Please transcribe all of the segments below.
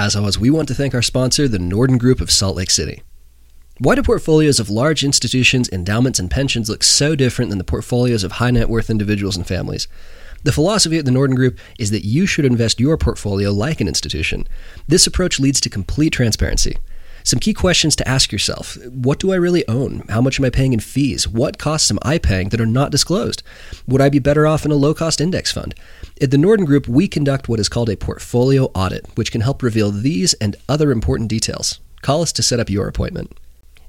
As always, we want to thank our sponsor, the Norden Group of Salt Lake City. Why do portfolios of large institutions, endowments, and pensions look so different than the portfolios of high net worth individuals and families? The philosophy at the Norden Group is that you should invest your portfolio like an institution. This approach leads to complete transparency. Some key questions to ask yourself What do I really own? How much am I paying in fees? What costs am I paying that are not disclosed? Would I be better off in a low cost index fund? At the Norden Group, we conduct what is called a portfolio audit, which can help reveal these and other important details. Call us to set up your appointment.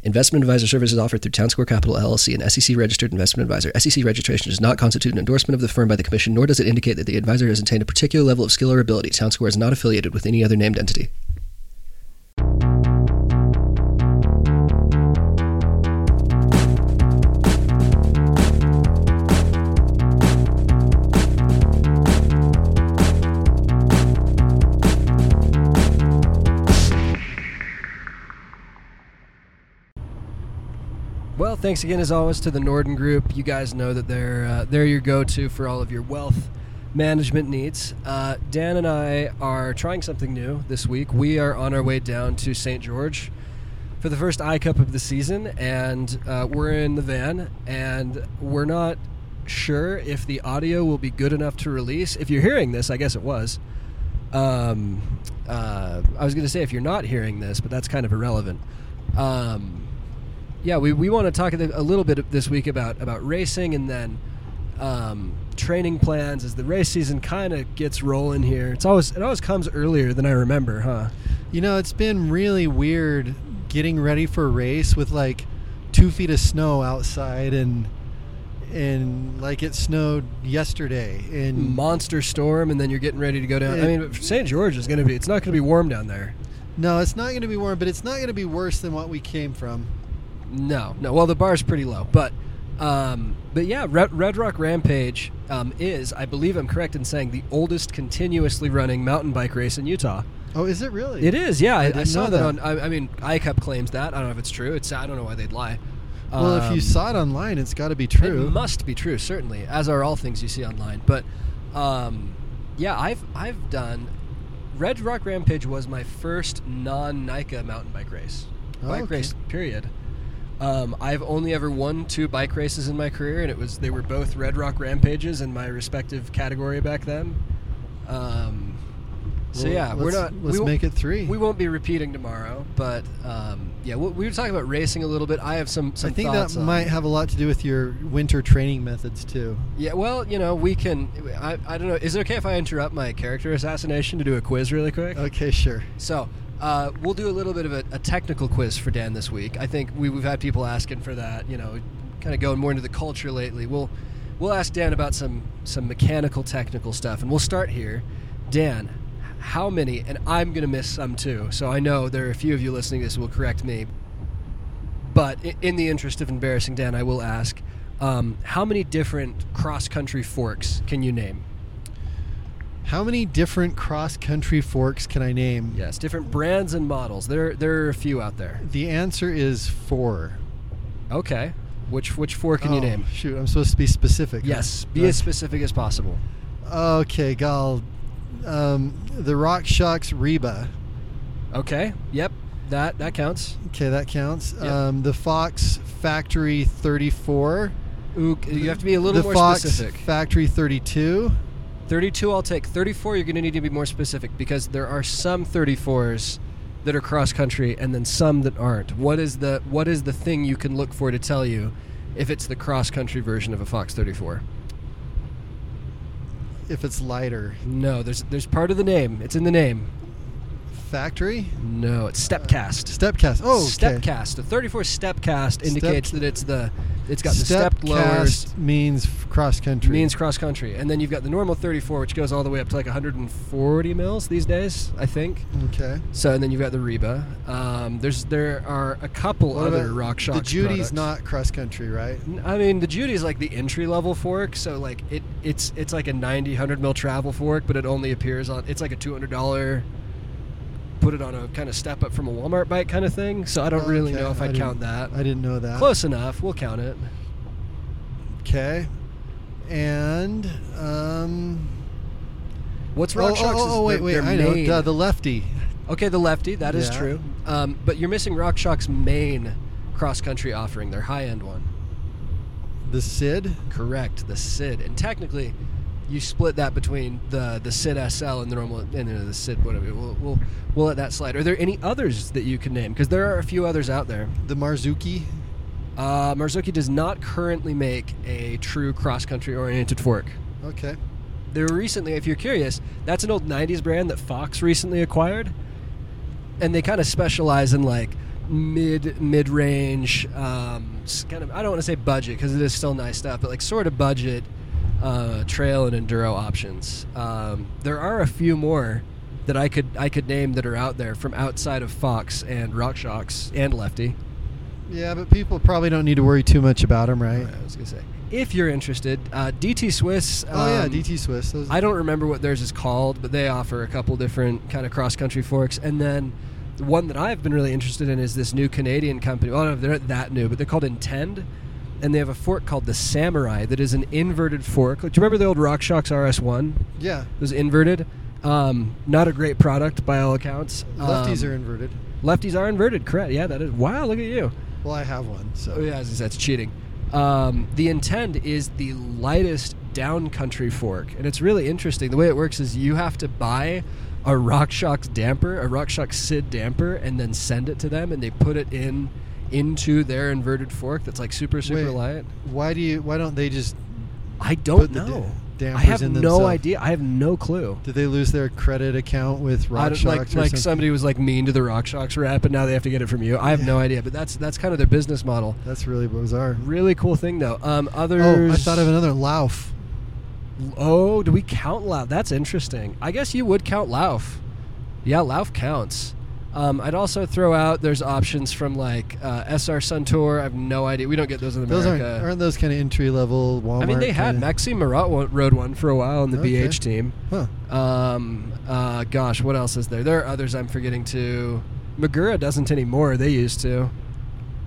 Investment advisor services offered through Townsquare Capital LLC, an SEC registered investment advisor. SEC registration does not constitute an endorsement of the firm by the Commission, nor does it indicate that the advisor has attained a particular level of skill or ability. Townsquare is not affiliated with any other named entity. Thanks again as always to the Norden Group. You guys know that they're uh, they're your go-to for all of your wealth management needs. Uh, Dan and I are trying something new this week. We are on our way down to St. George for the first I Cup of the season, and uh, we're in the van, and we're not sure if the audio will be good enough to release. If you're hearing this, I guess it was. Um, uh, I was going to say if you're not hearing this, but that's kind of irrelevant. Um, yeah, we, we want to talk a little bit this week about, about racing and then um, training plans as the race season kind of gets rolling here. It's always it always comes earlier than I remember, huh? You know, it's been really weird getting ready for a race with like two feet of snow outside and and like it snowed yesterday and monster storm and then you're getting ready to go down. It, I mean, St. George is going to be it's not going to be warm down there. No, it's not going to be warm, but it's not going to be worse than what we came from. No, no. Well, the bar's pretty low, but um, but yeah, Red, Red Rock Rampage um, is, I believe, I'm correct in saying, the oldest continuously running mountain bike race in Utah. Oh, is it really? It is. Yeah, I, I saw that. that. on. I, I mean, iCup claims that. I don't know if it's true. It's. I don't know why they'd lie. Well, um, if you um, saw it online, it's got to be true. It must be true, certainly, as are all things you see online. But um, yeah, I've I've done. Red Rock Rampage was my first non NICA mountain bike race. Oh, bike okay. race, period. Um, I've only ever won two bike races in my career, and it was they were both Red Rock Rampages in my respective category back then. Um, so well, yeah, we're not. Let's we make it three. We won't be repeating tomorrow, but um, yeah, we, we, were talking about racing a little bit. I have some. some I think that might have a lot to do with your winter training methods too. Yeah, well, you know, we can. I, I don't know. Is it okay if I interrupt my character assassination to do a quiz really quick? Okay, sure. So uh, we'll do a little bit of a, a, technical quiz for Dan this week. I think we, have had people asking for that. You know, kind of going more into the culture lately. We'll we'll ask Dan about some some mechanical, technical stuff, and we'll start here. Dan, how many? And I'm going to miss some too. So I know there are a few of you listening to this will correct me. But in the interest of embarrassing Dan, I will ask: um, How many different cross country forks can you name? How many different cross country forks can I name? Yes, different brands and models. There, there are a few out there. The answer is four. Okay. Which which four can oh, you name? Shoot, I'm supposed to be specific. Yes, be as specific as possible. Okay, gal. Um, the RockShox Reba. Okay. Yep. That that counts. Okay, that counts. Yep. Um, the Fox Factory 34. Ooh, you have to be a little the more Fox specific. Factory 32. 32 I'll take. 34 you're going to need to be more specific because there are some 34s that are cross country and then some that aren't. What is the what is the thing you can look for to tell you if it's the cross country version of a Fox 34? If it's lighter. No, there's there's part of the name. It's in the name factory? No, it's Stepcast. Stepcast. Oh, okay. Stepcast. The 34 Stepcast indicates Step- that it's the it's got the Step stepped lowers. means cross country. Means cross country, and then you've got the normal 34, which goes all the way up to like 140 mils these days, I think. okay. So, and then you've got the Reba. Um, there's there are a couple What other Rock Shox The Judy's products. not cross country, right? I mean, the Judy's like the entry level fork, so like it it's it's like a 90 100 mil travel fork, but it only appears on it's like a 200 dollar. Put it on a kind of step up from a Walmart bike kind of thing. So I don't really Okay, know if I I'd didn't- count that. I didn't know that. Close enough. We'll count it. Okay. And um. What's Oh, Rock oh, oh, oh, wait, wait. I know. Duh, the lefty. Okay, the lefty, that is Yeah. true. Um, but you're missing RockShox's main cross country offering, their high end one. The Sid. Correct, the Sid. And technically, you split that between the the Sid SL and the normal and uh, the Sid whatever. We'll, we'll we'll let that slide. Are there any others that you can name? Because there are a few others out there. The Marzocchi. Uh, Marzocchi does not currently make a true cross country oriented fork. Okay. There recently, if you're curious, that's an old '90s brand that Fox recently acquired, and they kind of specialize in like mid mid range, um, kind of. I don't want to say budget because it is still nice stuff, but like sort of budget uh, trail and enduro options. Um, there are a few more that I could I could name that are out there from outside of Fox and RockShox and Lefty. Yeah, but people probably don't need to worry too much about them, right? I was gonna say, if you're interested, uh, DT Swiss. Oh yeah, um, DT Swiss. Those, I don't remember what theirs is called, but they offer a couple different kind of cross country forks. And then the one that I've been really interested in is this new Canadian company. Well, no, they're not that new, but they're called Intend. And they have a fork called the Samurai that is an inverted fork. Do you remember the old RockShox RS1? Yeah. It was inverted. Um, not a great product by all accounts. Lefties Um, are inverted. lefties are inverted. Correct. Yeah, that is. Wow, look at you. Well, I have one. So. Oh yeah, as I said, it's cheating. Um, the Intend is the lightest downcountry fork, and it's really interesting. The way it works is you have to buy a RockShox damper, a RockShox Sid damper, and then send it to them, and they put it in into their inverted fork that's like super super Wait, light. Why do you? Why don't they just? I don't know. da- I have no themselves? idea. I have no clue. Did they lose their credit account with I Rock don't- like like something? somebody was like mean to the RockShox rep, and now they have to get it from you. I have Yeah. no idea, but that's that's kind of their business model. That's really bizarre. Really cool thing though. Um, others. Oh, I thought of another Lauf. Oh, do we count Lauf? That's interesting. I guess you would count Lauf. Yeah, Lauf counts. Um, I'd also throw out there's options from like uh, SR Suntour. I have no idea. We don't get those in Those aren't America. aren't those kind of entry level Walmart? I mean, they had Maxime Marotte rode one for a while on the Okay. BH team. Huh. Um, uh, gosh, what else is there? There are others I'm forgetting too. Magura doesn't anymore. They used to.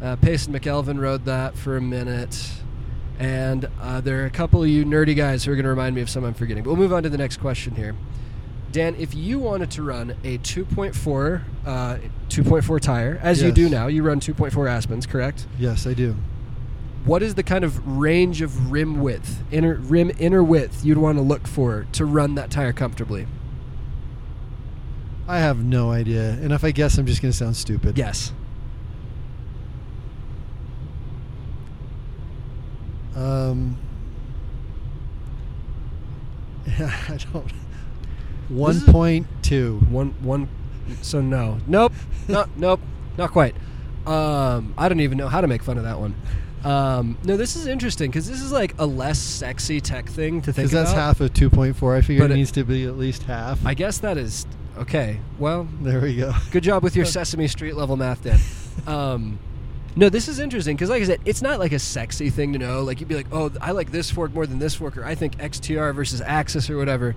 Uh, Payson McElvin rode that for a minute. And uh, there are a couple of you nerdy guys who are going to remind me of some I'm forgetting. But we'll move on to the next question here. Dan, if you wanted to run a 2.4 uh, 2.4 tire, as you do now, you run 2.4 Aspens, correct? Yes, I do. What is the kind of range of rim width, inner rim inner width you'd want to look for to run that tire comfortably? I have no idea, and if I guess, I'm just going to sound stupid. Yes. Um. Yeah, I don't. One point two. One one. So no, nope, no, nope, not quite. Um, I don't even know how to make fun of that one. Um, no, this is interesting because this is like a less sexy tech thing to think Because that's half of two point four. I figure it it- needs to be at least half. I guess that is okay. Well, there we go. good job with your Sesame Street level math, Dan. Um, no, this is interesting because, like I said, it's not like a sexy thing to know. Like you'd be like, "Oh, I like this fork more than this fork," or "I think XTR versus AXS or whatever."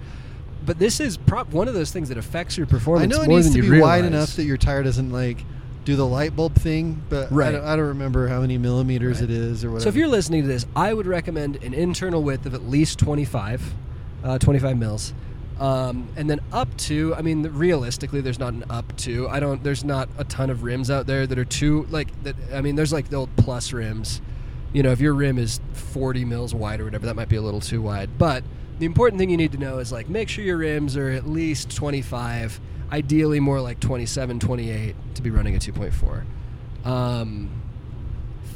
But this is prop one of those things that affects your performance I know it needs to be realize. wide enough that your tire doesn't like do the light bulb thing, but Right. I, don't, I don't remember how many millimeters Right. it is or whatever. So if you're listening to this, I would recommend an internal width of at least 25, uh, 25 mils, um, and then up to. I mean, realistically, there's not an up to. I don't. There's not a ton of rims out there that are too like that. I mean, there's like the old plus rims. You know, if your rim is 40 mils wide or whatever, that might be a little too wide. But the important thing you need to know is like make sure your rims are at least 25, ideally more like 27, 28 to be running a 2.4. Um,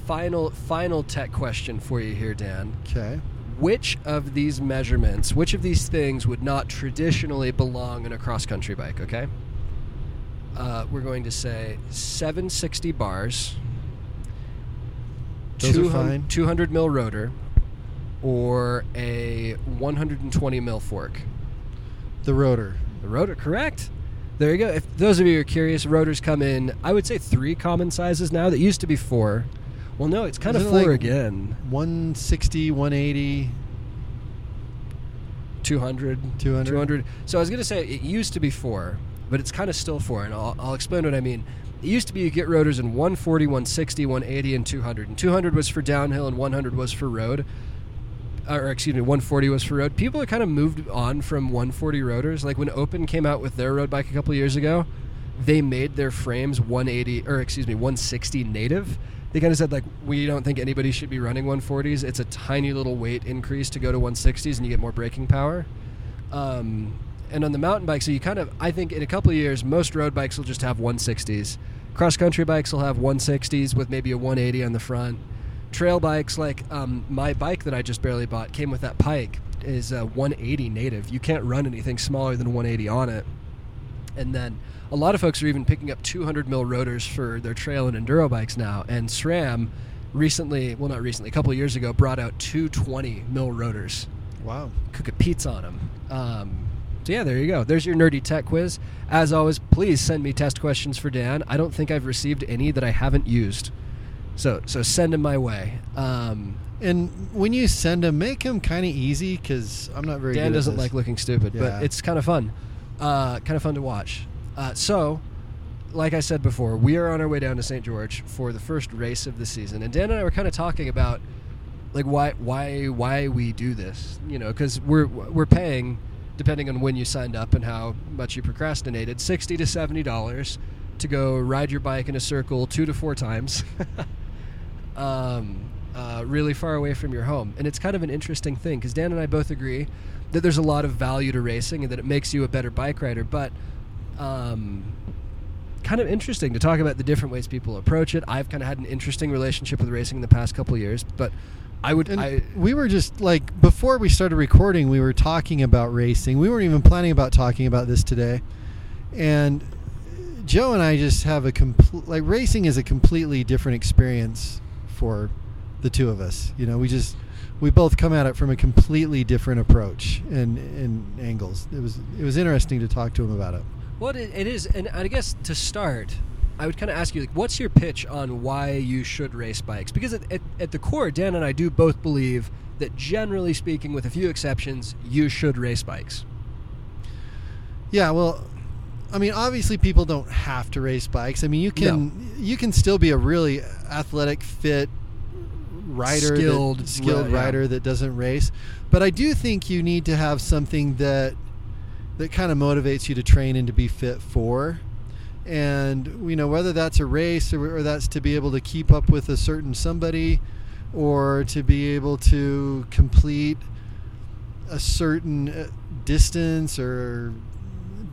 final final tech question for you here, Dan. okay. Which of these measurements, which of these things would not traditionally belong in a cross country bike? Okay. Uh, we're going to say 760 bars, Those are 200 fine. 200 mil rotor, or a 120 mil fork. The rotor. The rotor, correct. There you go. If those of you are curious, rotors come in, I would say three common sizes now. That used to be four. Well, no, it's kind of Isn't it four like again. 160, 180. 200, 200. 200. So I was going to say it used to be four, but it's kind of still four, and I'll, I'll explain what I mean. It used to be you get rotors in 140, 160, 180, and 200. And 200 was for downhill, and 100 was for road. Or excuse me, 140 was for road. People have kind of moved on from 140 rotors. Like when Open came out with their road bike a couple years ago, they made their frames 180 or excuse me 160 native. They kind of said like we don't think anybody should be running 140s. It's a tiny little weight increase to go to 160s and you get more braking power. Um, and on the mountain bike, so you kind of I think in a couple years most road bikes will just have 160s. Cross country bikes will have 160s with maybe a 180 on the front. Trail bikes like um, my bike that I just barely bought came with that Pike is a 180 native. You can't run anything smaller than 180 on it. And then a lot of folks are even picking up 200 mil rotors for their trail and enduro bikes now. And SRAM recently, well, not recently, a couple of years ago, brought out 220 mil rotors. Wow. Cook a pizza on them. Um, so yeah, there you go. There's your nerdy tech quiz. As always, please send me test questions for Dan. I don't think I've received any that I haven't used. So so send them my way. Um, And when you send them, make them kind of easy because I'm not very. Dan doesn't like looking stupid, Yeah. but it's kind of fun. Uh, kind of fun to watch. Uh, so, like I said before, we are on our way down to St. George for the first race of the season, and Dan and I were kind of talking about like why why why we do this. You know, because we're we're paying depending on when you signed up and how much you procrastinated, sixty to seventy dollars to go ride your bike in a circle two to four times. um, uh, really far away from your home. And it's kind of an interesting thing because Dan and I both agree that there's a lot of value to racing and that it makes you a better bike rider. But um, kind of interesting to talk about the different ways people approach it. I've kind of had an interesting relationship with racing in the past couple of years, but I would. I, we were just like before we started recording, we were talking about racing. We weren't even planning about talking about this today, and Joe and I just have a complete like racing is a completely different experience for the two of us. You know, we just we both come at it from a completely different approach and and angles. It was it was interesting to talk to him about it. Well, it, it is, and I guess to start, I would kind of ask you, like, what's your pitch on why you should race bikes? Because at, at, at the core, Dan and I do both believe that, generally speaking, with a few exceptions, you should race bikes. Yeah, well, I mean, obviously, people don't have to race bikes. I mean, you can you can still be a really athletic, fit rider, Skilled that, skilled yeah. rider that doesn't race. But I do think you need to have something that that kind of motivates you to train and to be fit for. And you know whether that's a race or, or that's to be able to keep up with a certain somebody, or to be able to complete a certain uh, distance or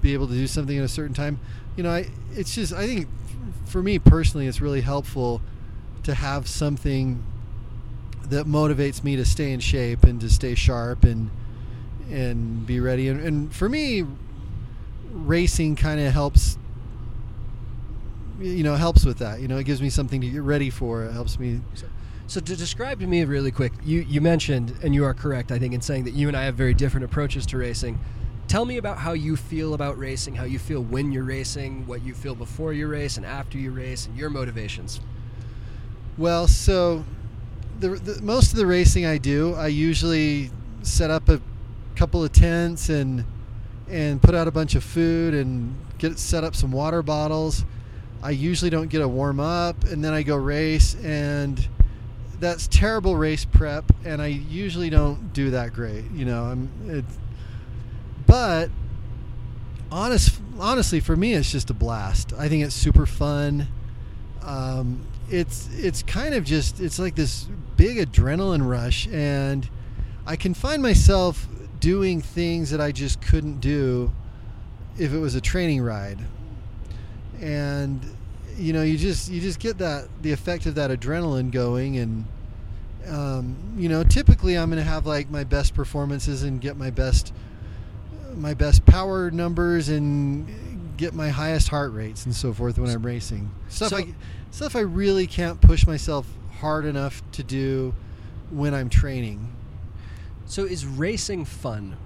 be able to do something in a certain time. You know, I it's just I think for me personally, it's really helpful to have something that motivates me to stay in shape and to stay sharp and and be ready. And, and for me, racing kind of helps. You know, helps with that. You know, it gives me something to get ready for. It helps me. So to describe to me really quick, you, you mentioned, and you are correct, I think, in saying that you and I have very different approaches to racing. Tell me about how you feel about racing, how you feel when you're racing, what you feel before you race and after you race, and your motivations. Well, so the, the most of the racing I do, I usually set up a couple of tents and and put out a bunch of food and get set up some water bottles. I usually don't get a warm up, and then I go race, and that's terrible race prep, and I usually don't do that great. You know, I'm it's, but honest, honestly, for me, it's just a blast. I think it's super fun. Um, it's it's kind of just it's like this big adrenaline rush, and I can find myself doing things that I just couldn't do if it was a training ride. And you know, you just you just get that the effect of that adrenaline going, and um, you know, typically I'm going to have like my best performances and get my best my best power numbers and get my highest heart rates and so forth when I'm racing. Stuff So- I stuff I really can't push myself hard enough to do when I'm training. So is racing fun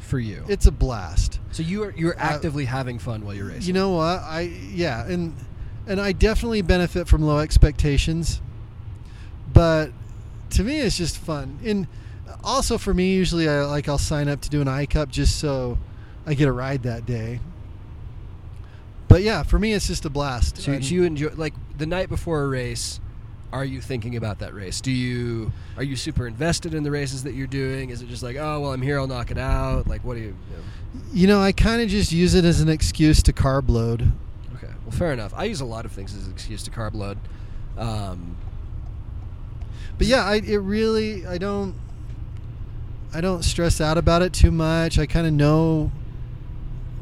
for you? It's a blast. so you are you're Uh, actively having fun while you're racing. You know what? I yeah, and and I definitely benefit from low expectations. But to me it's just fun. And also for me usually I like I'll sign up to do an I cup just so I get a ride that day. But yeah, for me it's just a blast. So, you enjoy like the night before a race. Are you thinking about that race? Do you are you super invested in the races that you're doing? Is it just like, oh well, I'm here, I'll knock it out? Like, what do you? you know? You know, I kind of just use it as an excuse to carb load. Okay, well, fair enough. I use a lot of things as an excuse to carb load. Um, but yeah, I it really I don't I don't stress out about it too much. I kind of know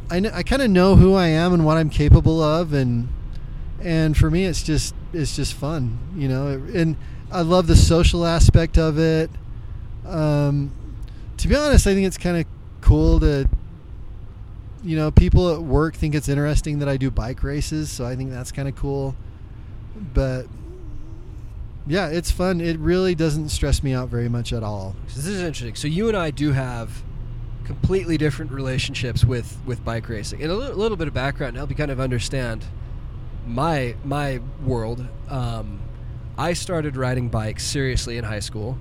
I, I kind of know who I am and what I'm capable of and and for me it's just it's just fun, you know. And I love the social aspect of it. Um, to be honest, I think it's kind of cool to you know, people at work think it's interesting that I do bike races, so I think that's kind of cool. But yeah, it's fun. It really doesn't stress me out very much at all. This is interesting. So you and I do have completely different relationships with with bike racing, and a little, little bit of background to help you kind of understand my my world. Um, I started riding bikes seriously in high school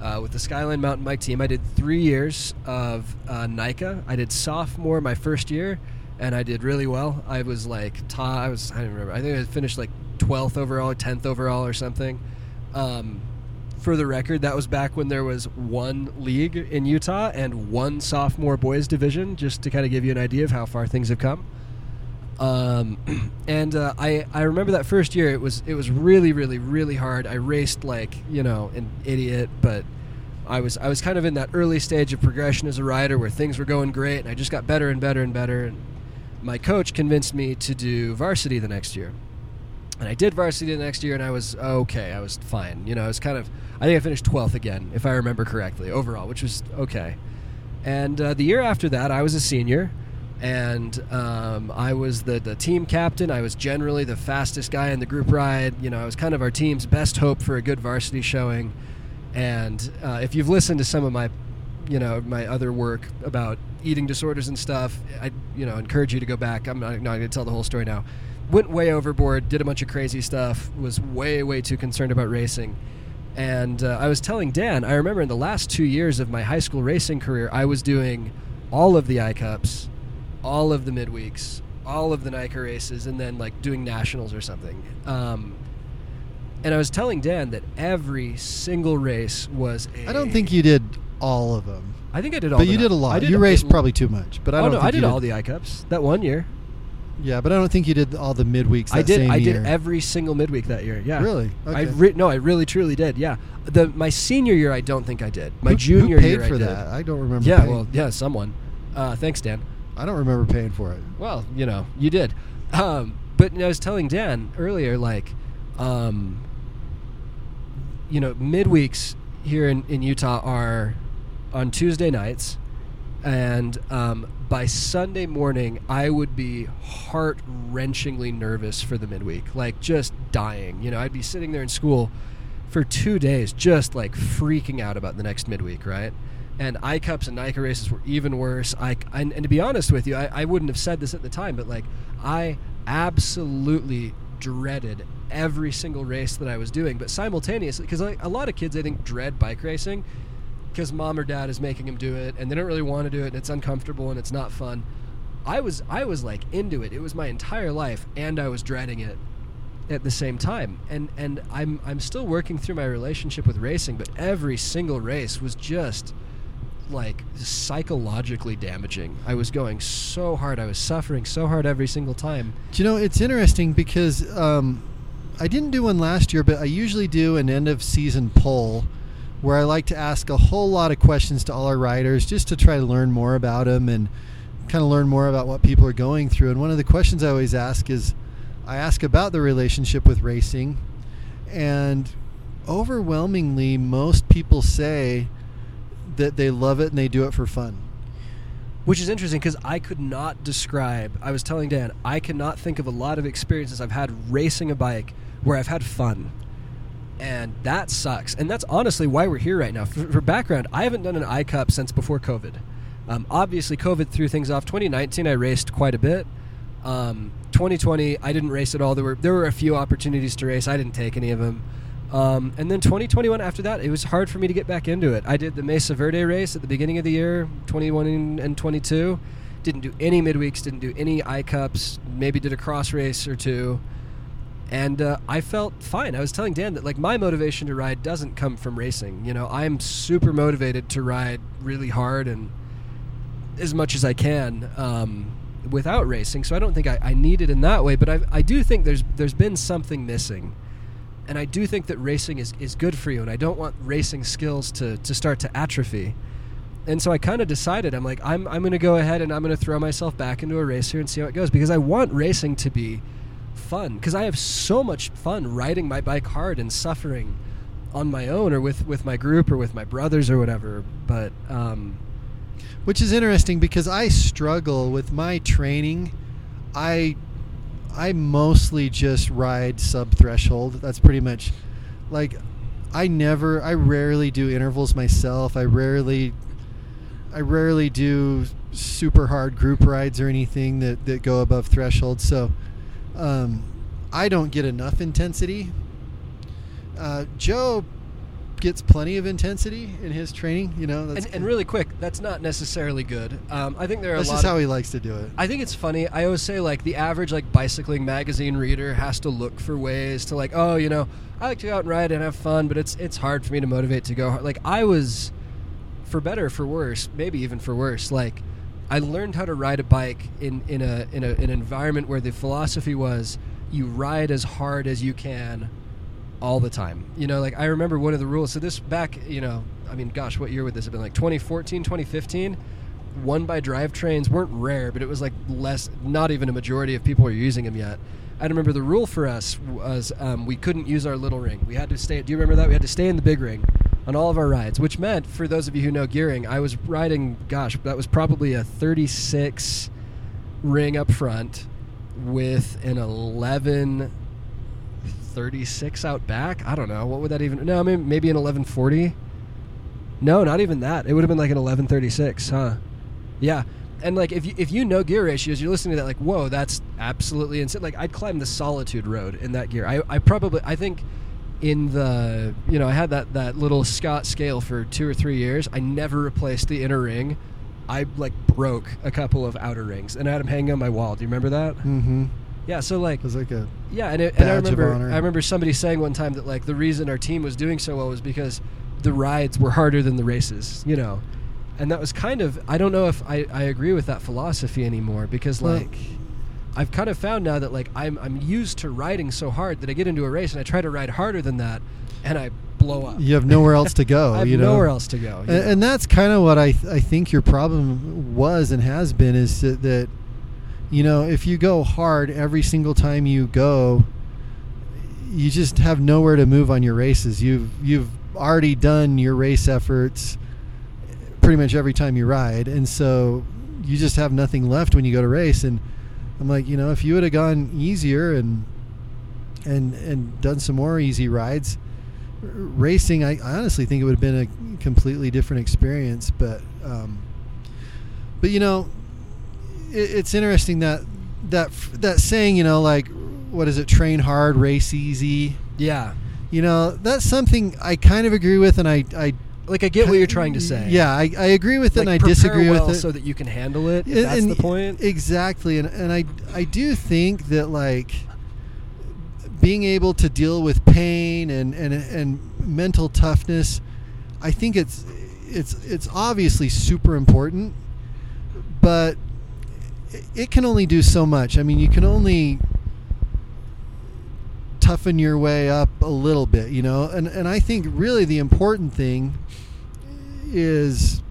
uh, with the Skyline Mountain Bike team. I did three years of uh, NICA. I did sophomore my first year, and I did really well. I was like top. I was I don't remember. I think I finished like 12th overall, 10th overall, or something. Um, for the record, that was back when there was one league in Utah and one sophomore boys division, just to kind of give you an idea of how far things have come. Um, and uh, I I remember that first year it was it was really really really hard. I raced like you know an idiot, but I was I was kind of in that early stage of progression as a rider where things were going great, and I just got better and better and better. And my coach convinced me to do varsity the next year, and I did varsity the next year, and I was okay. I was fine. You know, I was kind of I think I finished twelfth again, if I remember correctly overall, which was okay. And uh, the year after that, I was a senior and um, I was the, the team captain. I was generally the fastest guy in the group ride. You know, I was kind of our team's best hope for a good varsity showing. And uh, if you've listened to some of my, you know, my other work about eating disorders and stuff, I, you know, encourage you to go back. I'm not, not going to tell the whole story now. Went way overboard, did a bunch of crazy stuff, was way, way too concerned about racing. And uh, I was telling Dan, I remember in the last two years of my high school racing career, I was doing all of the I Cups all of the midweeks, all of the NICA races, and then like doing nationals or something. Um, and I was telling Dan that every single race was. I don't think you did all of them. I think I did all. Of the But you did a lot. Did you raced probably too much. But I oh don't. no, I did, did all the I Cups that one year. Yeah, but I don't think you did all the midweeks. I did. I year. did every single midweek that year. Yeah. Really? Okay. I re- no, I really truly did. Yeah. The my senior year, I don't think I did. My who, junior who paid year, for I that. I don't remember. Yeah. paying. Well, yeah, someone. Uh, thanks, Dan. I don't remember paying for it. Well, you know, you did. Um, but I was telling Dan earlier, like, um, you know, midweeks here in, in Utah are on Tuesday nights, and um, by Sunday morning, I would be heart wrenchingly nervous for the midweek, like just dying. You know, I'd be sitting there in school for two days, just like freaking out about the next midweek, right? and I cups and NICA races were even worse. I, and, and to be honest with you, I, I wouldn't have said this at the time, but like I absolutely dreaded every single race that I was doing. But simultaneously, because like a lot of kids I think dread bike racing because mom or dad is making them do it, and they don't really want to do it, and it's uncomfortable and it's not fun. I was I was like into it. It was my entire life, and I was dreading it at the same time. And and I'm I'm still working through my relationship with racing, but every single race was just like psychologically damaging. I was going so hard. I was suffering so hard every single time. Do you know, it's interesting because um, I didn't do one last year, but I usually do an end of season poll where I like to ask a whole lot of questions to all our riders just to try to learn more about them and kind of learn more about what people are going through. And one of the questions I always ask is I ask about the relationship with racing. And overwhelmingly, most people say, that they love it and they do it for fun. Which is interesting because I could not describe. I was telling Dan, I cannot think of a lot of experiences I've had racing a bike where I've had fun. And that sucks. And that's honestly why we're here right now. For, for background, I haven't done an I Cup since before COVID. Um, obviously, COVID threw things off. 2019, I raced quite a bit. Um, 2020, I didn't race at all. There were there were a few opportunities to race. I didn't take any of them. Um, and then 2021 after that, it was hard for me to get back into it. I did the Mesa Verde race at the beginning of the year, 21 and 22. Didn't do any midweeks, didn't do any I Cups, maybe did a cross race or two. And uh, I felt fine. I was telling Dan that like my motivation to ride doesn't come from racing. You know, I'm super motivated to ride really hard and as much as I can. Um, without racing, so I don't think I, I need it in that way. But I, I do think there's there's been something missing, and I do think that racing is, is good for you, and I don't want racing skills to, to start to atrophy. And so I kind of decided I'm like I'm I'm going to go ahead and I'm going to throw myself back into a race here and see how it goes because I want racing to be fun because I have so much fun riding my bike hard and suffering on my own or with with my group or with my brothers or whatever. But um, which is interesting because I struggle with my training. I I mostly just ride sub threshold. That's pretty much like I never I rarely do intervals myself. I rarely I rarely do super hard group rides or anything that, that go above threshold. So um, I don't get enough intensity. Uh, Joe gets plenty of intensity in his training. You know, and, and, really quick, that's not necessarily good. Um, I think there are. A lot. just of, how he likes to do it. I think it's funny. I always say like the average like bicycling magazine reader has to look for ways to like, oh, you know, I like to go out and ride and have fun, but it's it's hard for me to motivate to go. Hard. Like I was, for better for worse, maybe even for worse, like. I learned how to ride a bike in, in a in a, an environment where the philosophy was you ride as hard as you can all the time. You know, like I remember one of the rules. So this back, you know, I mean, gosh, what year would this have been? Like 2014, 2015. One by drivetrains weren't rare, but it was like less. Not even a majority of people were using them yet. I remember the rule for us was um, we couldn't use our little ring. We had to stay. Do you remember that? We had to stay in the big ring on all of our rides, which meant for those of you who know gearing, I was riding. Gosh, that was probably a 36 ring up front with an 11 36 out back. I don't know. What would that even? No, maybe, maybe an 1140. No, not even that. It would have been like an 1136, huh? Yeah. And like if you if you know gear ratios, you're listening to that like, whoa, that's absolutely insane. Like I'd climb the solitude road in that gear. I, I probably I think in the you know I had that that little Scott scale for two or three years. I never replaced the inner ring. I like broke a couple of outer rings and I had them hanging on my wall. Do you remember that? Mm-hmm. Yeah, so like it was like a yeah, and, it, and I remember I remember somebody saying one time that like the reason our team was doing so well was because the rides were harder than the races, you know, and that was kind of I don't know if I, I agree with that philosophy anymore because Well- like I've kind of found now that like I'm I'm used to riding so hard that I get into a race and I try to ride harder than that and I blow up. you have nowhere else to go. I have you know? nowhere else to go. And, and that's kind of what I th- I think your problem was and has been is that, that you know if you go hard every single time you go, you just have nowhere to move on your races. You've you've already done your race efforts pretty much every time you ride, and so you just have nothing left when you go to race. And I'm like, you know, if you would have gone easier and and and done some more easy rides, racing, I, I honestly think it would have been a completely different experience. But um, but you know, it, it's interesting that that that saying, you know, like what is it? Train hard, race easy. yeah, You know, that's something I kind of agree with, and I I like I get what you're trying to say. Yeah, I, I agree with it, like and I disagree well with it. so that you can handle it. If And- that's and- the point. Exactly, and and I I do think that like being able to deal with pain and and and mental toughness, I think it's it's it's obviously super important, but it can only do so much. I mean, you can only toughen your way up a little bit, you know. And and I think really the important thing is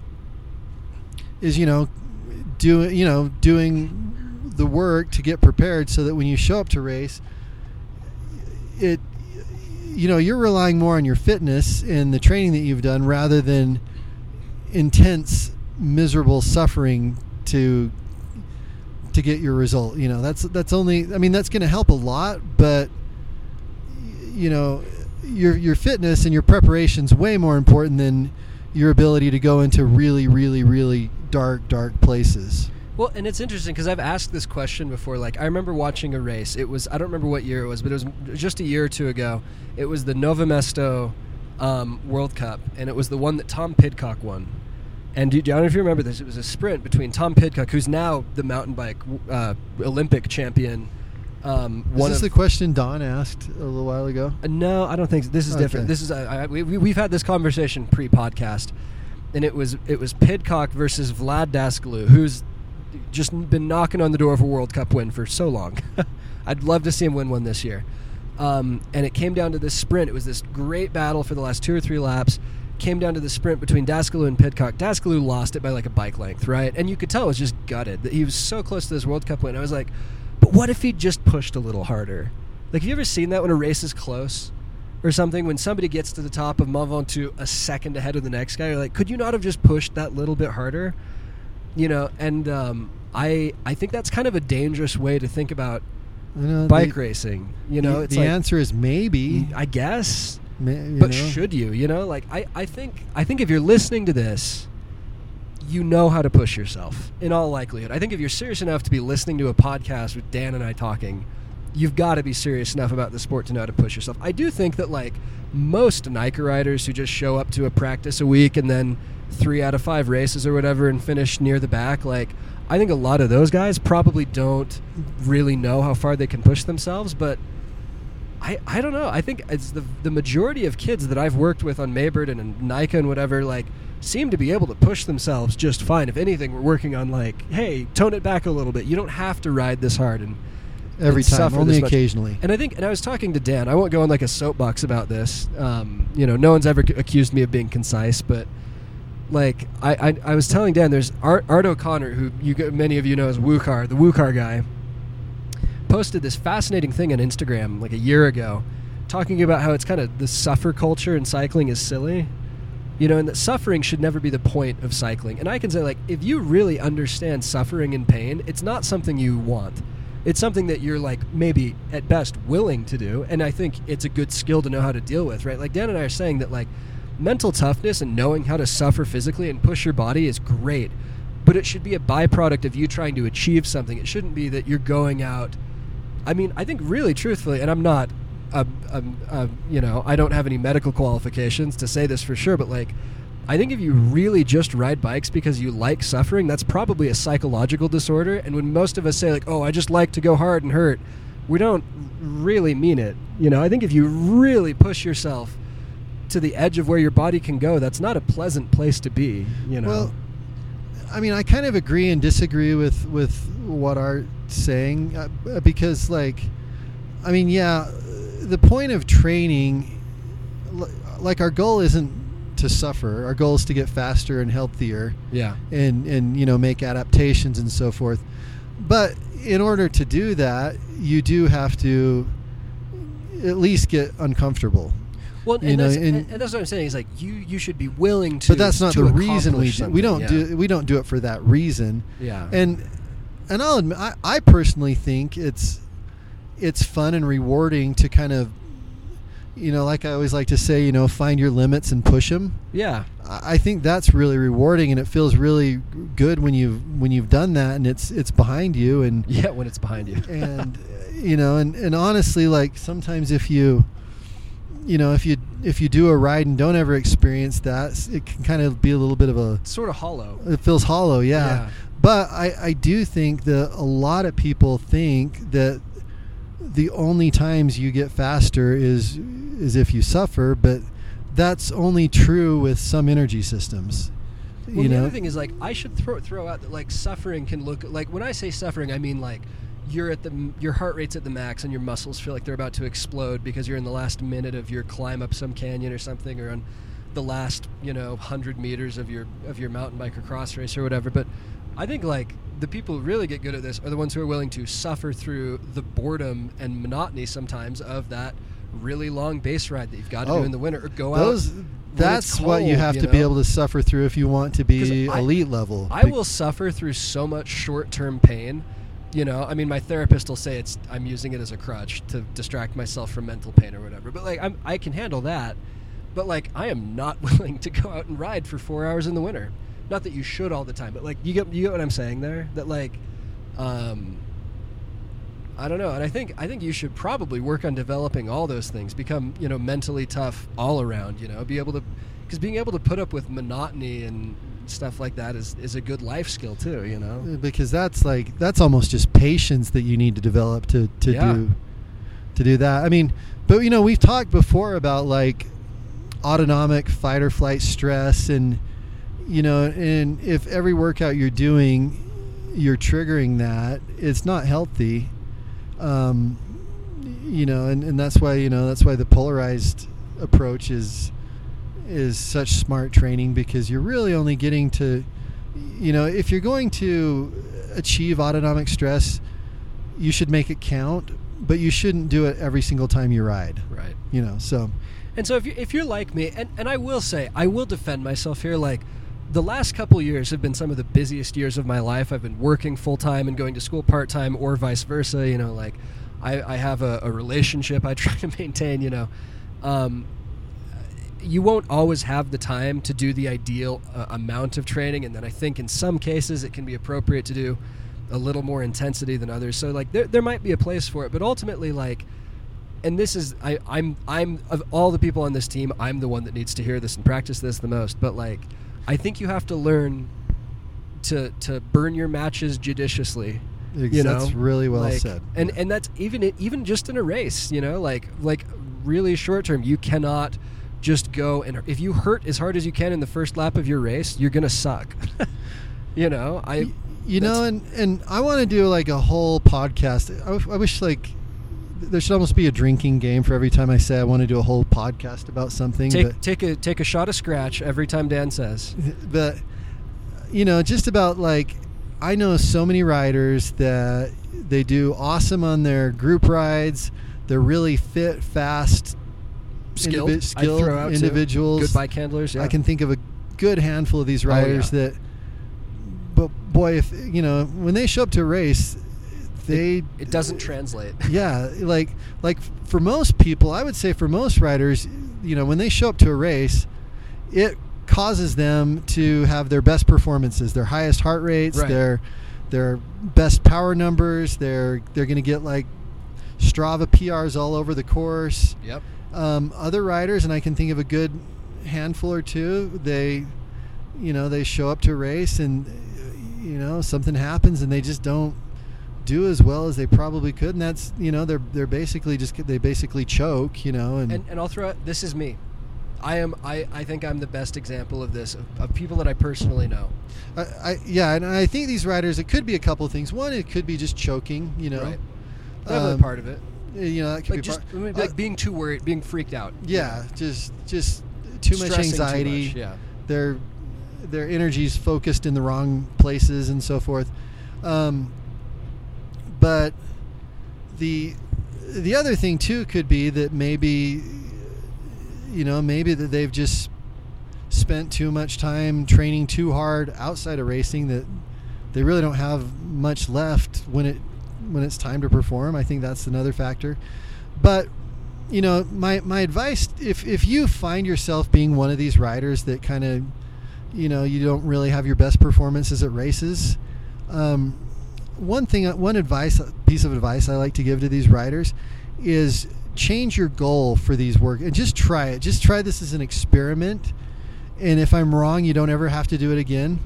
is you know doing you know doing the work to get prepared so that when you show up to race it you know you're relying more on your fitness and the training that you've done rather than intense miserable suffering to to get your result you know that's that's only i mean that's going to help a lot but you know your your fitness and your preparation's way more important than your ability to go into really really really dark dark places Well, and it's interesting because I've asked this question before. Like, I remember watching a race. It was I don't remember what year it was, but it was just a year or two ago. It was the Nova Mesto um, World Cup, and it was the one that Tom Pidcock won. And do, I don't know if you remember this. It was a sprint between Tom Pidcock, who's now the mountain bike uh, Olympic champion. Um, is this of, the question don asked a little while ago Uh, No, I don't think so. this is different. This is uh, I, we, we- we've had this conversation pre-podcast, and it was it was Pidcock versus Vlad Dascalu, who's just been knocking on the door of a World Cup win for so long. I'd love to see him win one this year. Um, and it came down to this sprint. It was this great battle for the last two or three laps. Came down to the sprint between Dascalu and Pidcock. Dascalu lost it by like a bike length, right? And you could tell it was just gutted. That He was so close to this World Cup win. I was like, but what if he just pushed a little harder? Like, have you ever seen that when a race is close? or something when somebody gets to the top of Mont Ventoux a second ahead of the next guy you're like could you not have just pushed that little bit harder you know and um, I I think that's kind of a dangerous way to think about know, bike the, racing you know the, the like answer is maybe. I guess ma- but know. should you you know like I, I think I think if you're listening to this you know how to push yourself in all likelihood I think if you're serious enough to be listening to a podcast with Dan and I talking you've got to be serious enough about the sport to know how to push yourself I do think that like most NICA riders who just show up to a practice a week and then three out of five races or whatever and finish near the back like I think a lot of those guys probably don't really know how far they can push themselves but I, I don't know. I think it's the the majority of kids that I've worked with on Maybird and, NICA and whatever like seem to be able to push themselves just fine. If anything, we're working on like, hey, tone it back a little bit. You don't have to ride this hard and every and time, suffer only occasionally. And I think, and I was talking to Dan. I won't go on like a soapbox about this. Um, you know, no one's ever accused me of being concise, but like I, I, I was telling Dan, there's Art, Art O'Connor, who you many of you know as Wukar, the Wukar guy, posted this fascinating thing on Instagram like a year ago, talking about how it's kind of the suffer culture in cycling is silly. You know, and that suffering should never be the point of cycling. And I can say, like, if you really understand suffering and pain, it's not something you want. It's something that you're, like, maybe at best willing to do. And I think it's a good skill to know how to deal with, right? Like, Dan and I are saying that, like, mental toughness and knowing how to suffer physically and push your body is great. But it should be a byproduct of you trying to achieve something. It shouldn't be that you're going out I mean, I think really truthfully, and I'm not, a, a, a, you know, I don't have any medical qualifications to say this for sure, but like, I think if you really just ride bikes because you like suffering, that's probably a psychological disorder. And when most of us say like, "Oh, I just like to go hard and hurt," we don't really mean it. You know, I think if you really push yourself to the edge of where your body can go, that's not a pleasant place to be. You know. Well, I mean, I kind of agree and disagree with with what Art's saying uh, because, like, I mean, yeah, the point of training, like, our goal isn't to suffer. Our goal is to get faster and healthier, yeah. and and you know make adaptations and so forth. But in order to do that, you do have to at least get uncomfortable. Well, You and, know, that's, and- and, that's what I'm saying. Is like you you should be willing to. but that's not the reason we do. We don't yeah. do we don't do it for that reason. Yeah. and and I'll admit, I, I personally think it's it's fun and rewarding to kind of you know like I always like to say you know find your limits and push them. yeah. I think that's really rewarding and it feels really good when you've when you've done that and it's it's behind you and Yeah, when it's behind you. and you know and, and honestly like sometimes if you you know if you if you do a ride and don't ever experience that it can kind of be a little bit of a sort of hollow. it feels hollow, yeah. Yeah. But I, I do think that a lot of people think that the only times you get faster is is if you suffer, but that's only true with some energy systems. Well, you the know, other thing is like I should throw throw out that like suffering can look like when I say suffering, I mean like you're at the your heart rate's at the max and your muscles feel like they're about to explode because you're in the last minute of your climb up some canyon or something or on the last you know hundred meters of your of your mountain bike or cross race or whatever. But I think like the people who really get good at this are the ones who are willing to suffer through the boredom and monotony sometimes of that really long base ride that you've got to Oh, do in the winter or go those out. that's it's what you have you to be able to suffer through if you want to be I- elite level. I will suffer through so much short-term pain. You know, I mean, my therapist will say it's I'm using it as a crutch to distract myself from mental pain or whatever. But like, I'm, I can handle that. But like, I am not willing to go out and ride for four hours in the winter. Not that you should all the time, but like, you get you get what I'm saying there. That like, um, I don't know, and I think I think you should probably work on developing all those things. Become you know mentally tough all around. You know, be able to because being able to put up with monotony and stuff like that is is a good life skill too. You know. because that's like that's almost just patience that you need to develop to to Yeah. do to do that. I mean, but you know, we've talked before about like autonomic fight or flight stress and you know, and if every workout you're doing you're triggering that, it's not healthy. Um, you know, and, and that's why you know that's why the polarized approach is is such smart training because you're really only getting to, you know, if you're going to achieve autonomic stress, you should make it count, but you shouldn't do it every single time you ride. Right. You know, so. And so if, you, if you're like me, and, and I will say, I will defend myself here, like, the last couple years have been some of the busiest years of my life. I've been working full time and going to school part time, or vice versa. You know, like I, I have a, a, relationship I try to maintain. You know, um, you won't always have the time to do the ideal uh, amount of training, and then I think in some cases it can be appropriate to do a little more intensity than others. So like there there might be a place for it, but ultimately like and this is I, I'm I'm of all the people on this team, I'm the one that needs to hear this and practice this the most. But like I think you have to learn to to burn your matches judiciously. You know? That's really well like, said. And and that's even even just in a race, you know, like like really short term, you cannot just go and if you hurt as hard as you can in the first lap of your race, you're gonna suck. you know, I. You know, and and I want to do like a whole podcast. I, I wish like there should almost be a drinking game for every time I say I want to do a whole podcast about something. Take but, take a take a shot of Skratch every time Dan says. But you know, just about like I know so many riders that they do awesome on their group rides. They're really fit, fast, skilled, indivi- skilled individuals. Good bike handlers. Yeah. I can think of a good handful of these riders oh, yeah. that. But boy, if you know when they show up to a race, they it, it, doesn't translate. Yeah, like like for most people, I would say for most riders, you know, when they show up to a race, it causes them to have their best performances, their highest heart rates, right. their their best power numbers. They're they're going to get like Strava PRs all over the course. Yep. Um, other riders, and I can think of a good handful or two. They, you know, they show up to a race and you know something happens and they just don't do as well as they probably could, and that's you know they're they're basically just they basically choke, you know, and and, and I'll throw out this is me. I am I, I think I'm the best example of this of, of people that I personally know. I, I, yeah, and I think these riders it could be a couple of things. One, it could be just choking, you know, right. Definitely Um, part of it. you know, that could Like be just part, I mean, uh, like being too worried, being freaked out. yeah, just just too much Stressing too anxiety. much, yeah. Their their energy's focused in the wrong places and so forth. Um, but the the other thing too could be that maybe you know maybe that they've just spent too much time training too hard outside of racing that they really don't have much left when it when it's time to perform. I think that's another factor. But you know, my my advice if if you find yourself being one of these riders that kind of you know you don't really have your best performances at races, um, one thing, one advice, piece of advice I like to give to these riders is change your goal for these work and just try it. Just try this as an experiment. And if I'm wrong, you don't ever have to do it again.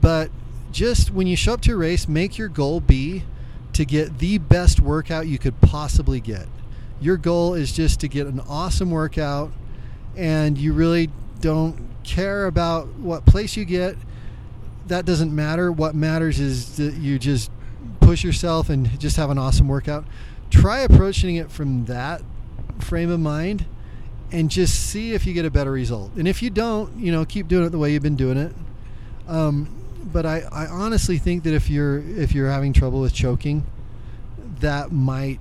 But just when you show up to a race, make your goal be to get the best workout you could possibly get. Your goal is just to get an awesome workout, and you really don't care about what place you get. That doesn't matter. What matters is that you just push yourself and just have an awesome workout. Try approaching it from that frame of mind and just see if you get a better result. And if you don't, you know, keep doing it the way you've been doing it. Um, but I, I honestly think that if you're if you're having trouble with choking, that might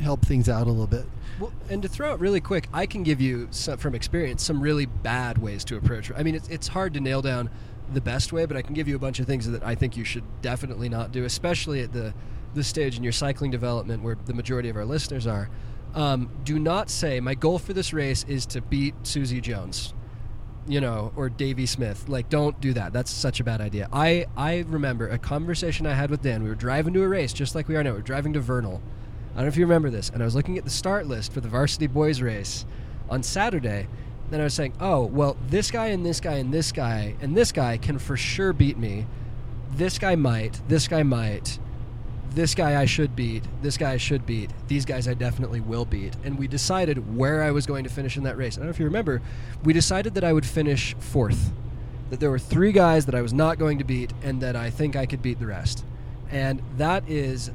help things out a little bit. Well, and to throw it really quick, I can give you some, from experience some really bad ways to approach. I mean, it's it's hard to nail down the best way, but I can give you a bunch of things that I think you should definitely not do, especially at the the stage in your cycling development where the majority of our listeners are. Um, do not say my goal for this race is to beat Susie Jones, you know, or Davy Smith. Like, don't do that. That's such a bad idea. I I remember a conversation I had with Dan. We were driving to a race, just like we are now. We are driving to Vernal. I don't know if you remember this. And I was looking at the start list for the varsity boys race on Saturday. Then I was saying, oh, well, this guy and this guy and this guy and this guy can for sure beat me. This guy might. This guy might. This guy I should beat. This guy I should beat. These guys I definitely will beat. And we decided where I was going to finish in that race. I don't know if you remember. We decided that I would finish fourth. that there were three guys that I was not going to beat, and that I think I could beat the rest. And that is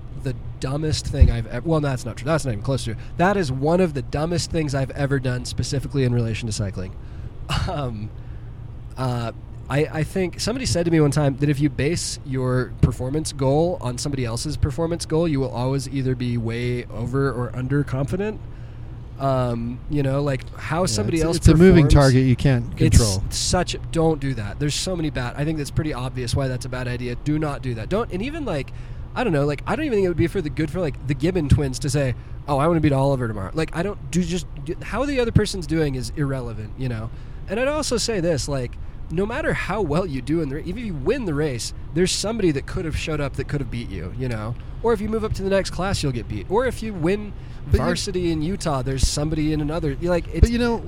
dumbest thing I've ever. Well, that's not true. That's not even close to. it. That is one of the dumbest things I've ever done, specifically in relation to cycling. Um, uh, I, I think somebody said to me one time that if you base your performance goal on somebody else's performance goal, you will always either be way over or under confident. Um, you know, like how Yeah, somebody it's, else. It's a moving target you can't control. it's such. Don't do that. There's so many bad. I think that's pretty obvious why that's a bad idea. Do not do that. Don't. And even like, I don't know. Like, I don't even think it would be for the good for like the Gibbon twins to say, "Oh, I want to beat Oliver tomorrow." Like, I don't do just how the other person's doing is irrelevant. You know. And I'd also say this, like. No matter how well you do in the, even if you win the race, there's somebody that could have showed up that could have beat you, you know. Or if you move up to the next class, you'll get beat. Or if you win But you- varsity in Utah, there's somebody in another. Like, it's, But you know,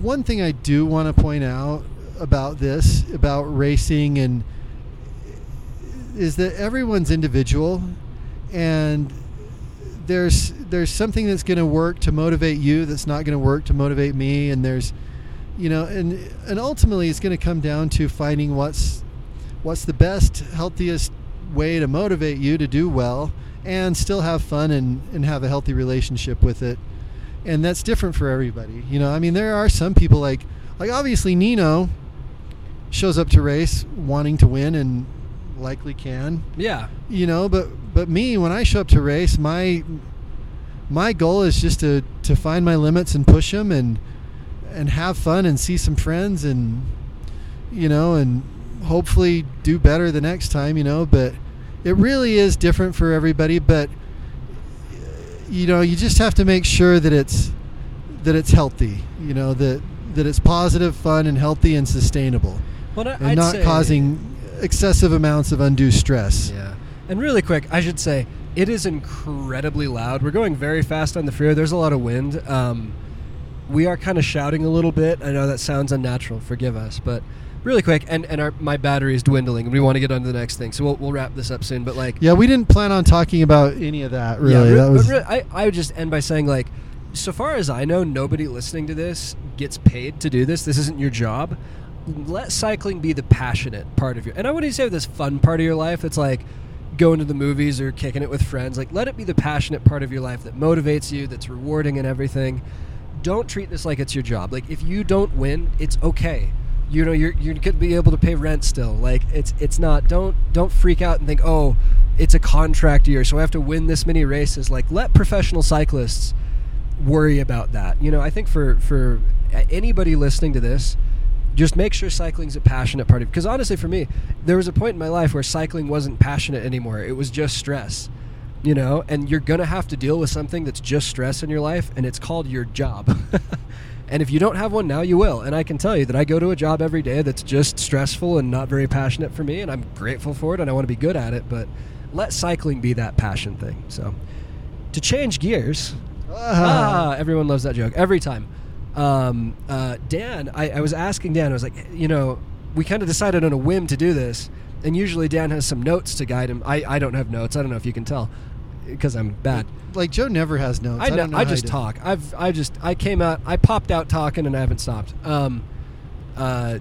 one thing I do want to point out about this, about racing, and is that everyone's individual, and there's there's something that's going to work to motivate you that's not going to work to motivate me, and there's, you know, and and ultimately it's going to come down to finding what's what's the best, healthiest way to motivate you to do well and still have fun and, and have a healthy relationship with it and that's different for everybody. You know, I mean, there are some people like, like obviously Nino shows up to race wanting to win and likely can. yeah, You know, but but me when I show up to race, my my goal is just to to find my limits and push them and and have fun and see some friends and you know and hopefully do better the next time. You know, but it really is different for everybody. But you know, you just have to make sure that it's that it's healthy. You know that that it's positive, fun, and healthy and sustainable, well, and I'd not causing excessive amounts of undue stress. Yeah. And really quick, I should say it is incredibly loud. We're going very fast on the freeway. There's a lot of wind. Um, we are kind of shouting a little bit. I know that sounds unnatural. Forgive us, but really quick, and and our, my battery is dwindling, and we want to get on to the next thing. So we'll, we'll wrap this up soon. But like, Yeah, we didn't plan on talking about any of that. Really, yeah, that was but re- I I would just end by saying like, so far as I know, nobody listening to this gets paid to do this. This isn't your job. Let cycling be the passionate part of your. And I wouldn't say this fun part of your life. It's like going to the movies or kicking it with friends. Like, let it be the passionate part of your life that motivates you, that's rewarding and everything. Don't treat this like it's your job. Like, if you don't win, it's okay. You know, you're you're gonna be able to pay rent still. Like, it's it's not. Don't don't freak out and think, oh, it's a contract year, so I have to win this many races. Like, let professional cyclists worry about that. You know, I think for for anybody listening to this, just make sure cycling's a passionate part of because honestly for me there was a point in my life where cycling wasn't passionate anymore. It was just stress you know? And you're gonna have to deal with something that's just stress in your life and it's called your job. And if you don't have one now you will. And i can tell you that i go to a job every day that's just stressful and not very passionate for me and i'm grateful for it and i want to be good at it but let cycling be that passion thing. So to change gears Ah. Ah, everyone loves that joke. Every time. Um, uh, Dan, I, I was asking Dan, I was like, you know, we kind of decided on a whim to do this, and usually Dan has some notes to guide him. I, I don't have notes. I don't know if you can tell because I'm bad. like Joe never has notes. I, know, don't know I just he talk. I've I just I came out. I popped out talking, and I haven't stopped. Um, uh,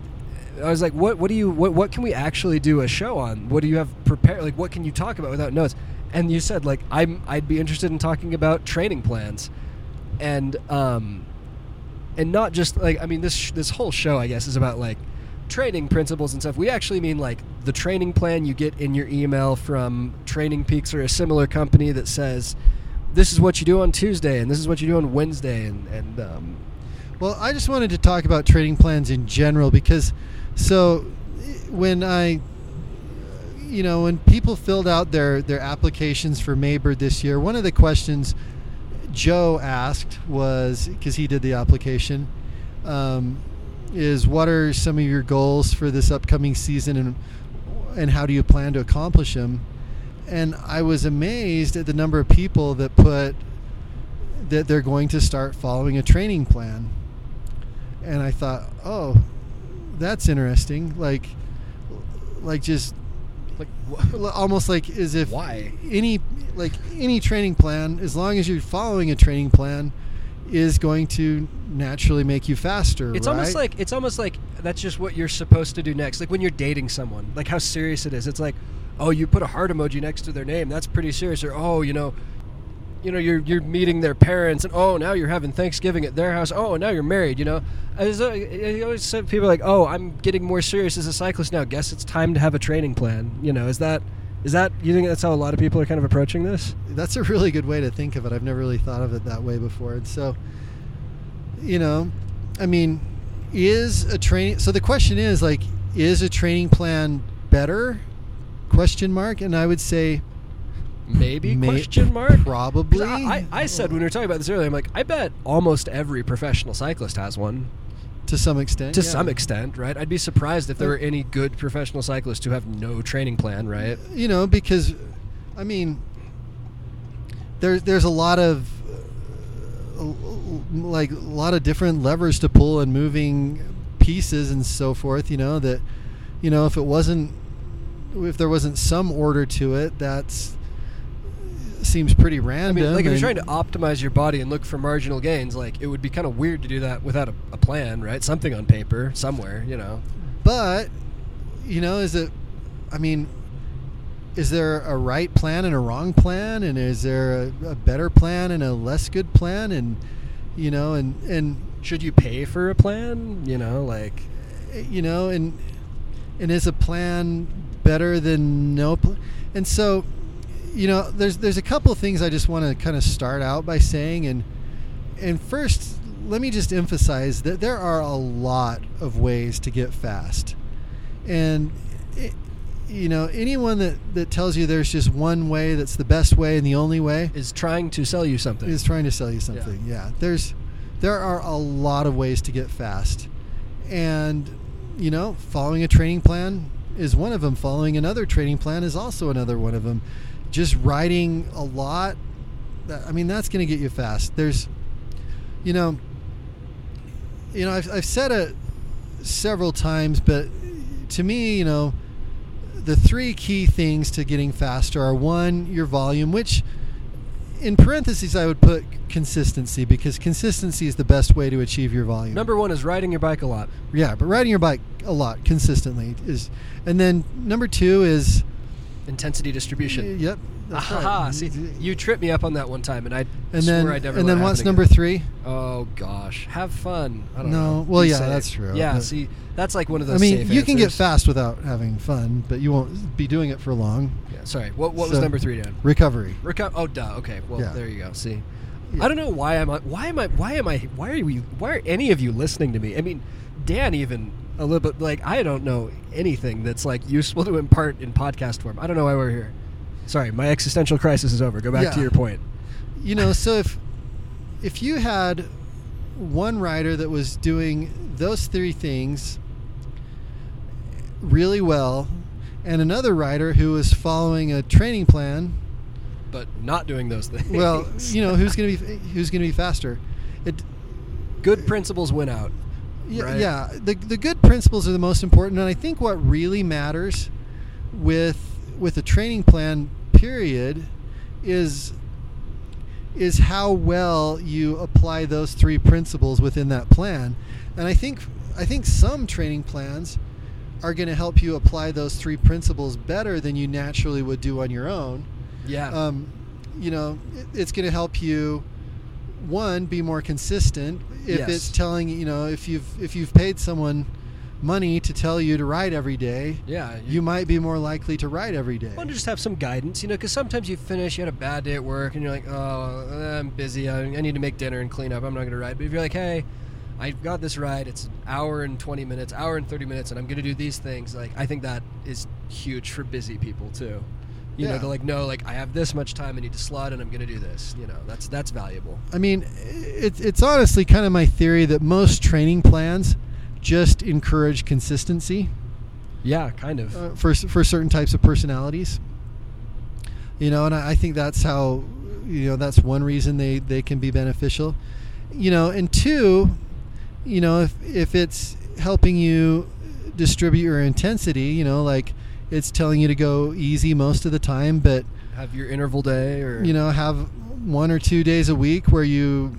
I was like, what what do you what what can we actually do a show on? What do you have prepared? Like, what can you talk about without notes? And you said like I'm I'd be interested in talking about training plans, and um, and not just like I mean this sh- this whole show I guess is about like training principles and stuff. We actually mean like the training plan you get in your email from Training Peaks or a similar company that says this is what you do on Tuesday and this is what you do on Wednesday and and um, Well, I just wanted to talk about training plans in general because so when I you know, when people filled out their their applications for Maybird this year, one of the questions Joe asked was because he did the application um, is what are some of your goals for this upcoming season and and how do you plan to accomplish them? And I was amazed at the number of people that put that they're going to start following a training plan. And I thought, "Oh, that's interesting." Like like just like well, almost like as if Why? any like any training plan as long as you're following a training plan is going to naturally make you faster. It's right? almost like it's almost like that's just what you're supposed to do next. Like when you're dating someone, like how serious it is. It's like, oh, you put a heart emoji next to their name. That's pretty serious. Or oh, you know, you know, you're you're meeting their parents, and oh, now you're having Thanksgiving at their house. Oh, now you're married. You know, I, uh, always said people like, oh, I'm getting more serious as a cyclist now. Guess it's time to have a training plan. You know, is that is that you think that's how a lot of people are kind of approaching this? That's a really good way to think of it. I've never really thought of it that way before. And so, you know, I mean, is a training so the question is like is a training plan better? Question mark. And I would say Maybe may- question mark? Probably. I, I, said when we were talking about this earlier, I'm like, I bet almost every professional cyclist has one to some extent. to yeah. some extent, right? I'd be surprised if there were any good professional cyclists who have no training plan, right? you know because i mean there's there's a lot of uh, like a lot of different levers to pull and moving pieces and so forth you know that you know if it wasn't if there wasn't some order to it that's seems pretty random. I mean, like if you're trying to optimize your body and look for marginal gains, like it would be kind of weird to do that without a, a plan, right? Something on paper somewhere, you know. But you know, is it? I mean, is there a right plan and a wrong plan, and is there a, a better plan and a less good plan, and you know, and and Should you pay for a plan? You know, like eh, you know, and and is a plan better than no plan? And so, you know, there's there's a couple of things I just want to kind of start out by saying, and and first, let me just emphasize that there are a lot of ways to get fast, and it, you know, anyone that that tells you there's just one way that's the best way and the only way is trying to sell you something. is trying to sell you something. Yeah. There's there are a lot of ways to get fast. And you know, following a training plan is one of them. Following another training plan is also another one of them. Just riding a lot I mean that's going to get you fast. There's you know you know, I've I've said it several times, but to me, you know, the three key things to getting faster are one, your volume, which in parentheses I would put consistency because consistency is the best way to achieve your volume. Number one is riding your bike a lot. yeah, but riding your bike a lot consistently is, and then number two is, Intensity distribution. yep, that's Aha, right. see, you tripped me up on that one time, and I and then I'd never and then what's number again. three? Oh gosh, have fun. I don't No, know. well, You yeah, say that's true, Yeah, but- see, that's like one of those. I mean, safe you can get fast without having fun, but you won't be doing it for long. Yeah, sorry. What what was number three, Dan? Recovery. Reco- oh, duh. Okay. Well, Yeah. there you go. See, Yeah. I don't know why am I why am I why am I why are we why are any of you listening to me? I mean, Dan even a little bit like I don't know anything that's like useful to impart in podcast form. I don't know why we're here. Sorry, my existential crisis is over. Go back Yeah. to your point. you know so if if you had one rider that was doing those three things really well and another rider who was following a training plan But not doing those things. well you know who's going to be who's going to be faster it good principles win out. Yeah, Right. yeah the, the good principles are the most important and i think what really matters with with a training plan period is is how well you apply those three principles within that plan and i think i think some training plans are going to help you apply those three principles better than you naturally would do on your own Yeah. um, you know, it, it's going to help you one be more consistent. If Yes. it's telling you know if you've if you've paid someone money to tell you to ride every day, yeah. you might be more likely to ride every day. want to just have some guidance, you know, because sometimes you finish, you had a bad day at work, and you're like, oh, I'm busy. I, I need to make dinner and clean up. I'm not going to ride. But if you're like, hey, I've got this ride. It's an hour and 20 minutes, hour and 30 minutes, and I'm going to do these things. Like, I think that is huge for busy people too. You know, Yeah. to like know, like I have this much time. I need to slot, and I'm going to do this. You know, that's that's valuable. I mean, it's it's honestly kind of my theory that most training plans just encourage consistency. Yeah, kind of. uh, for for certain types of personalities. You know, and I, I think that's how you know that's one reason they they can be beneficial. You know, and two, you know, if if it's helping you distribute your intensity, you know, like it's telling you to go easy most of the time, but have your interval day, or you know, have one or two days a week where you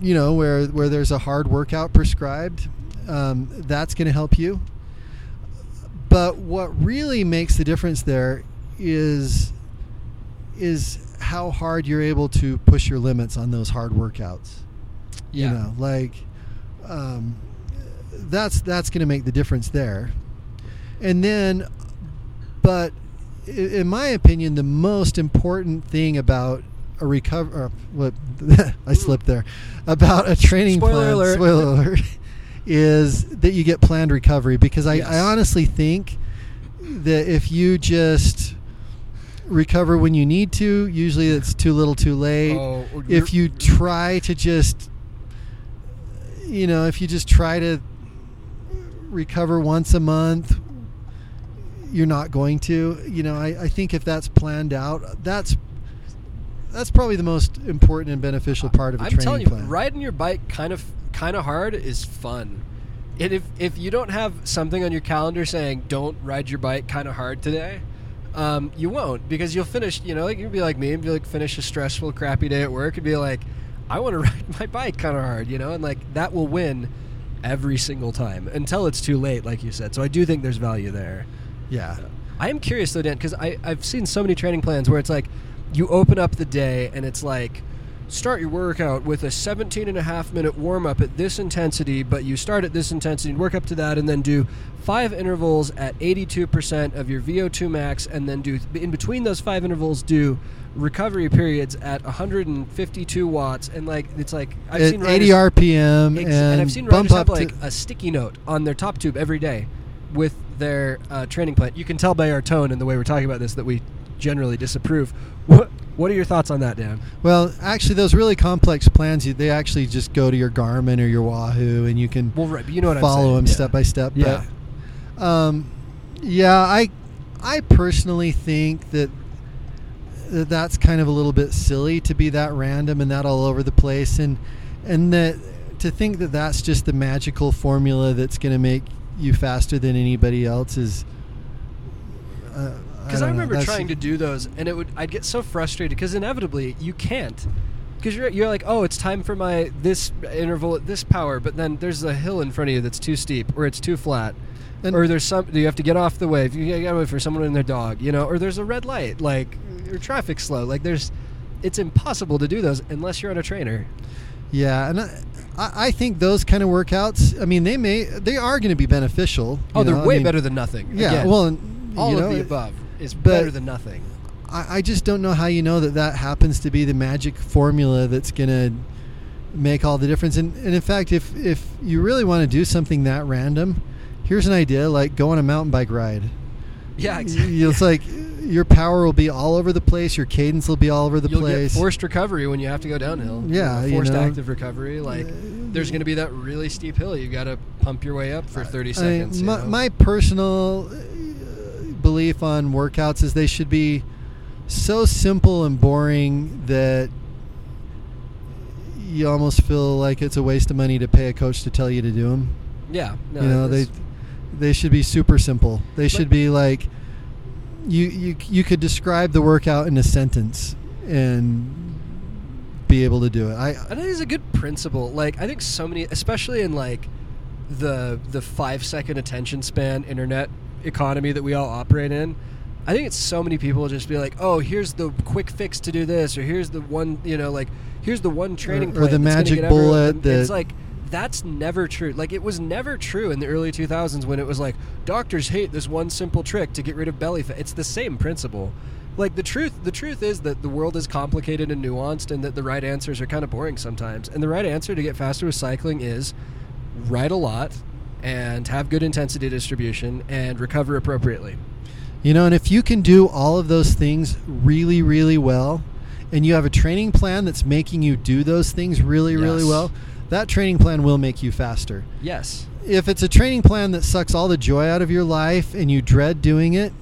you know, where where there's a hard workout prescribed, um, that's going to help you. But what really makes the difference there is is how hard you're able to push your limits on those hard workouts. Yeah. You know, like um, that's that's going to make the difference there. And then, but in my opinion, the most important thing about a recover, uh, what I slipped there, about a training Spoiler plan. alert. Spoiler alert. Is that you get planned recovery because I, Yes. I honestly think that if you just recover when you need to, usually it's too little, too late Oh, if you mm. try to just you know if you just try to recover once a month you're not going to you know i, I think if that's planned out that's that's probably the most important and beneficial part of a I'm training telling you, plan riding your bike kind of kind of hard is fun. And if if you don't have something on your calendar saying don't ride your bike kind of hard today, um, you won't because you'll finish. You know, like you'll be like me and be like finish a stressful, crappy day at work and be like, I want to ride my bike kind of hard, you know, and like that will win every single time until it's too late, like you said. So I do think there's value there. Yeah I am curious though, Dan, because I've seen so many training plans where it's like you open up the day and it's like start your workout with a 17 and a half minute warm up at this intensity, but you start at this intensity and work up to that, and then do five intervals at 82% of your VO2 max, and then do in between those five intervals, do recovery periods at 152 watts. And like, it's like I've At seen 80 riders- rpm Ex- and, and I've seen bump riders have like a sticky note on their top tube every day with their uh, training plan. You can tell by our tone and the way we're talking about this that we generally disapprove. What What are your thoughts on that, Dan? well actually those really complex plans you, they actually just go to your garmin or your wahoo and you can Well, right, but you know what follow them step by step. Yeah. But, um, yeah, I, I personally think that that that's kind of a little bit silly to be that random and that all over the place, and and that to think that that's just the magical formula that's going to make you faster than anybody else is. uh, Because I, don't know, remember trying to do those, and it would I'd get so frustrated because inevitably you can't. Because you're, you're like, oh, it's time for my this interval at this power, but then there's a hill in front of you that's too steep or it's too flat, And- or there's some you have to get off the way if you get away for someone and their dog, you know, or there's a red light, like your traffic's slow, like there's, it's impossible to do those unless you're on a trainer. Yeah, and I, I I think those kind of workouts. I mean, they may they are going to be beneficial. Oh, they're know, I way mean, better than nothing. Yeah, Again, well, and, all you of the above is better than nothing. I, I just don't know how you know that that happens to be the magic formula that's going to make all the difference. And, and in fact, if if you really want to do something that random, here's an idea: like go on a mountain bike ride. Yeah, exactly. It's like your power will be all over the place. Your cadence will be all over the You'll place. get forced recovery when you have to go downhill. Yeah, You know, you forced know. active recovery. Like, Uh, there's going to be that really steep hill. You've got to pump your way up for 30 I- seconds. my, my personal uh, belief on workouts is they should be so simple and boring that you almost feel like it's a waste of money to pay a coach to tell you to do them. yeah, no, you know, they they should be super simple. They should be like you you you could describe the workout in a sentence and be able to do it. I I think it's a good principle. Like, I think so many, especially in like the the five second attention span internet economy that we all operate in. I think it's so many people just be like, "Oh, here's the quick fix to do this," or "Here's the one," you know, like here's the one training or plan the magic get everyone- bullet It's that- like that's never true. Like it was never true in the early 2000s when it was like doctors hate this one simple trick to get rid of belly fat. It's the same principle. Like the truth, the truth is that the world is complicated and nuanced, and that the right answers are kind of boring sometimes. And the right answer to get faster with cycling is ride a lot and have good intensity distribution and recover appropriately. You know, and if you can do all of those things really, really well, and you have a training plan that's making you do those things really, really well, that training plan will make you faster. Yes. If it's a training plan that sucks all the joy out of your life and you dread doing it,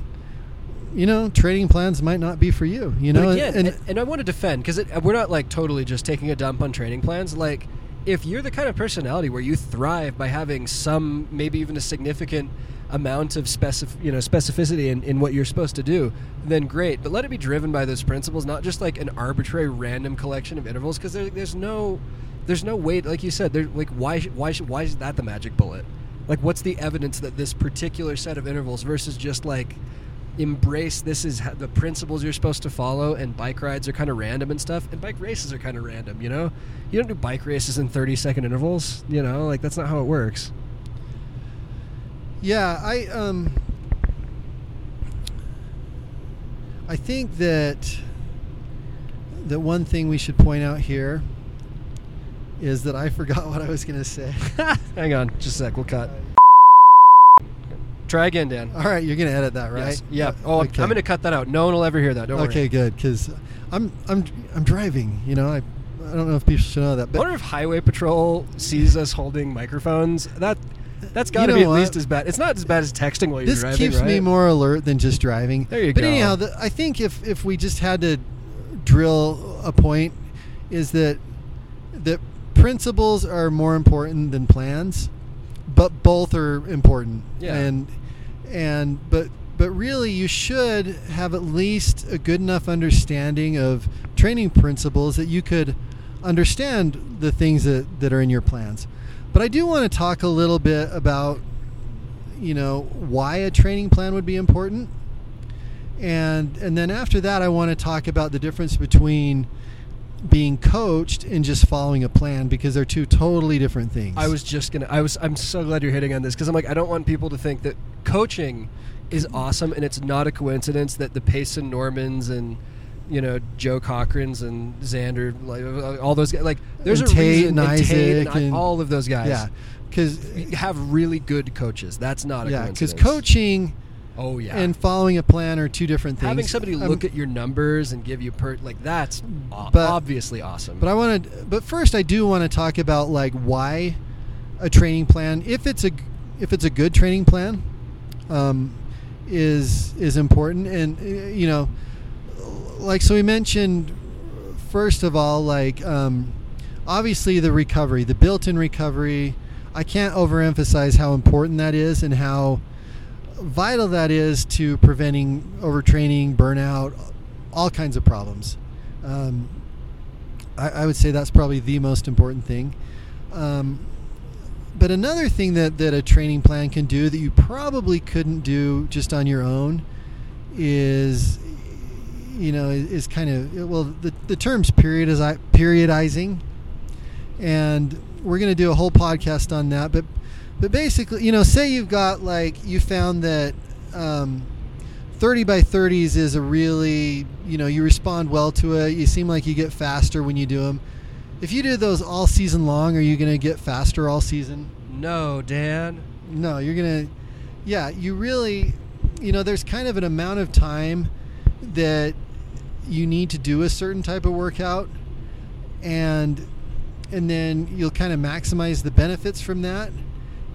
you know, training plans might not be for you. You know, again, and, and, and I want to defend because we're not like totally just taking a dump on training plans. Like, if you're the kind of personality where you thrive by having some, maybe even a significant amount of specif- you know specificity in, in what you're supposed to do, then great. But let it be driven by those principles, not just like an arbitrary random collection of intervals. Because there, there's no, There's no way, like you said, there like why why why is that the magic bullet? Like, what's the evidence that this particular set of intervals versus just like embrace this is the principles you're supposed to follow and bike rides are kind of random and stuff and bike races are kind of random you know? You don't do bike races in 30 second intervals you know? Like that's not how it works. Yeah, I um I think that that one thing we should point out here is that I forgot what I was going to say. hang on just a sec we'll cut try again dan All right, you're going to edit that, right? Yes. yeah uh, oh I'm- Okay. i'm gonna cut that out no one will ever hear that don't okay, worry Okay, good cuz I'm I'm I'm driving, you know. I I don't know if people should know that, But I wonder if highway patrol sees us holding microphones that that's got to You be know at least as bad it's not as bad as texting while you're this driving This keeps me more alert than just driving. There you but go. But anyhow, the, I think if if we just had to drill a point, is that principles are more important than plans, but both are important. Yeah. And and but but really, you should have at least a good enough understanding of training principles that you could understand the things that, that are in your plans. But I do want to talk a little bit about, you know, why a training plan would be important. And and then after that I want to talk about the difference between being coached and just following a plan because they're two totally different things. I was just gonna. I was. I'm so glad you're hitting on this because I'm like, I don't want people to think that coaching is awesome, and it's not a coincidence that the Payson Normans and you know Joe Cochran's and Xander, like all those guys, like there's And a Tate reason and and Tate and Isaac and- all of those guys. yeah, because have really good coaches. That's not a yeah, because coaching Oh yeah. and following a plan are two different things. having somebody Um, look at your numbers and give you per like that's But- obviously awesome. But I want to. But first, I do want to talk about like why a training plan, if it's a if it's a good training plan, um, is is important. And uh, you know, like so we mentioned, first of all, like um, obviously the recovery, the built-in recovery. I can't overemphasize how important that is and how vital that is to preventing overtraining, burnout, all kinds of problems. Um, I, I would say that's probably the most important thing. Um, but another thing that, that a training plan can do that you probably couldn't do just on your own is, you know, is, is kind of well the the term's periodizi- periodizing, and we're going to do a whole podcast on that. But but basically, you know, say you've got like you found that. Um, 30 by 30s is a really, you know, you respond well to it. You seem like you get faster when you do them. If you do those all season long, are you going to get faster all season? no, Dan. No, you're going to, yeah, you really, you know, there's kind of an amount of time that you need to do a certain type of workout and and then you'll kind of maximize the benefits from that